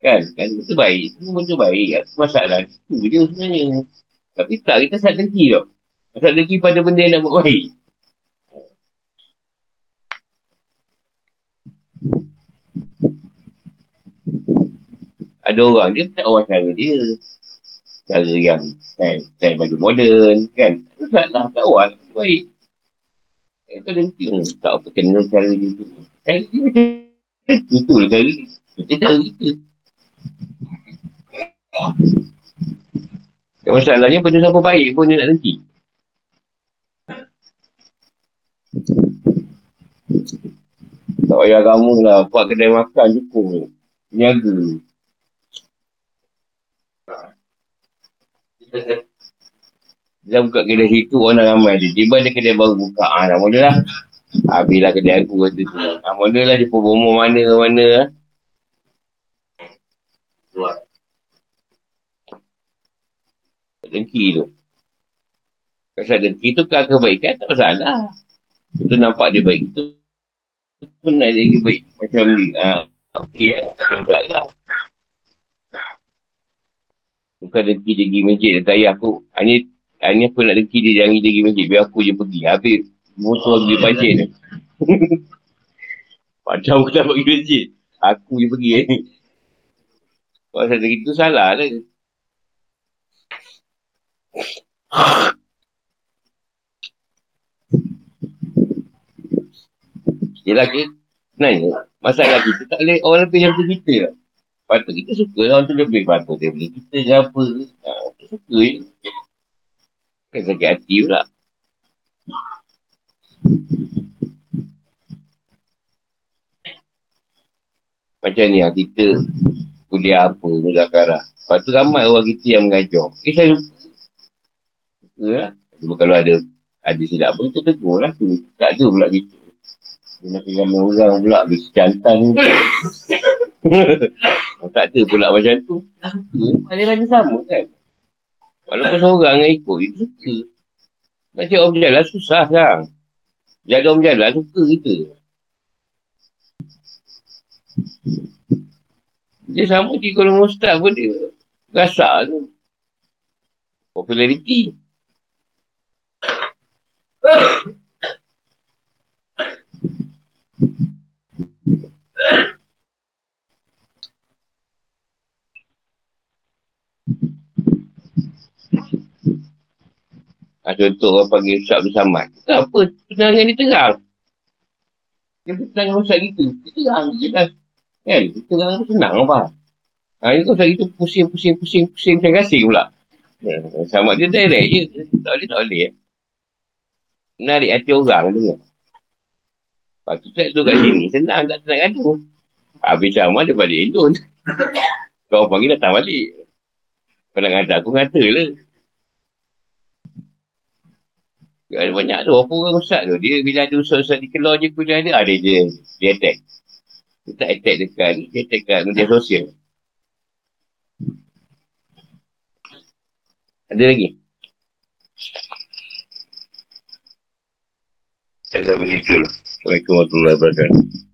Kan? Kan betul baik. Semua betul baik. Apa masalah tu dia sebenarnya. Tapi tak, kita saat dengki tau. Saat dengki pada benda yang nak buat baik. Ada orang dia tak orang cara dia. Cara yang kan, style baju moden kan. Tak salah, tak orang baik. Itu nanti hmm, tak apa kena cara dia tu. Dia macam itu lah cara dia. Cara kita. Yang masalahnya benda siapa baik pun dia nak nanti. Tak payah kamu lah. Buat kedai makan cukup. Niaga. Dia buka kedai situ orang ramai dia. Tiba ada kedai baru buka. Ah, nak mula lah. Habislah kedai aku kata tu. Ah, mula lah dia pun mana ke mana lah. Dengki tu. Pasal dengki tu kan kebaikan tak masalah. Itu nampak dia baik tu. Pun nak jadi baik. Macam ni. Ah, Okey lah. Tak lah. Bukan dengki dia pergi masjid. Dia tanya aku. Ah, ni Hari ni aku nak dengki dia, jangan dia pergi masjid. Biar aku je pergi. Habis, musuh pergi masjid ni. [LAUGHS] Macam aku tak pergi masjid. Aku je pergi ni. Kalau saya gitu salah lah. Yelah kita, sebenarnya, masalah kita tak boleh orang lebih daripada kita lah. Patut kita suka lah orang tu lebih patut daripada kita ke apa ke. Ha, kita suka je. Kan sakit hati pula. Macam ni lah kita kuliah apa, muzakarah. Lepas tu ramai orang kita yang mengajar. Eh saya. Suka lah. Cuma kalau ada ada silap pun kita tegur lah tu. Tak ada pula kita. Dia nak ramai orang pula. Dia sejantan ni. [LAUGHS] tak ada pula macam tu. Suka. Mana-mana sama kan. Walaupun seorang yang ikut, itu suka. Macam orang berjalan susah kan. Jaga orang berjalan suka kita. Dia sama di kolom ustaz pun dia rasa tu. Populariti. Ha, contoh orang panggil Ustaz Bersamad. Kenapa penerangan dia terang? Dia penerangan Ustaz gitu. Dia terang. Dah, kan? Dia terang tu senang apa? Ha, ini Ustaz gitu pusing, pusing, pusing, pusing. Macam kasih pula. Ya, sama dia direct je. Tak boleh, tak boleh. Menarik hati orang tu. Lepas tu tak kat sini. Senang tak senang gaduh. Habis sama dia balik Indon. Kau panggil datang balik. Kau nak ngata aku ngata lah. Ada banyak tu. Apa orang ustaz tu. Dia bila ada ustaz-ustaz di keluar je kuliah dia. Ada je. Dia attack. Dia tak attack dekat. Dia attack kat media sosial. Ada lagi? Saya begitu lah. Assalamualaikum warahmatullahi wabarakatuh.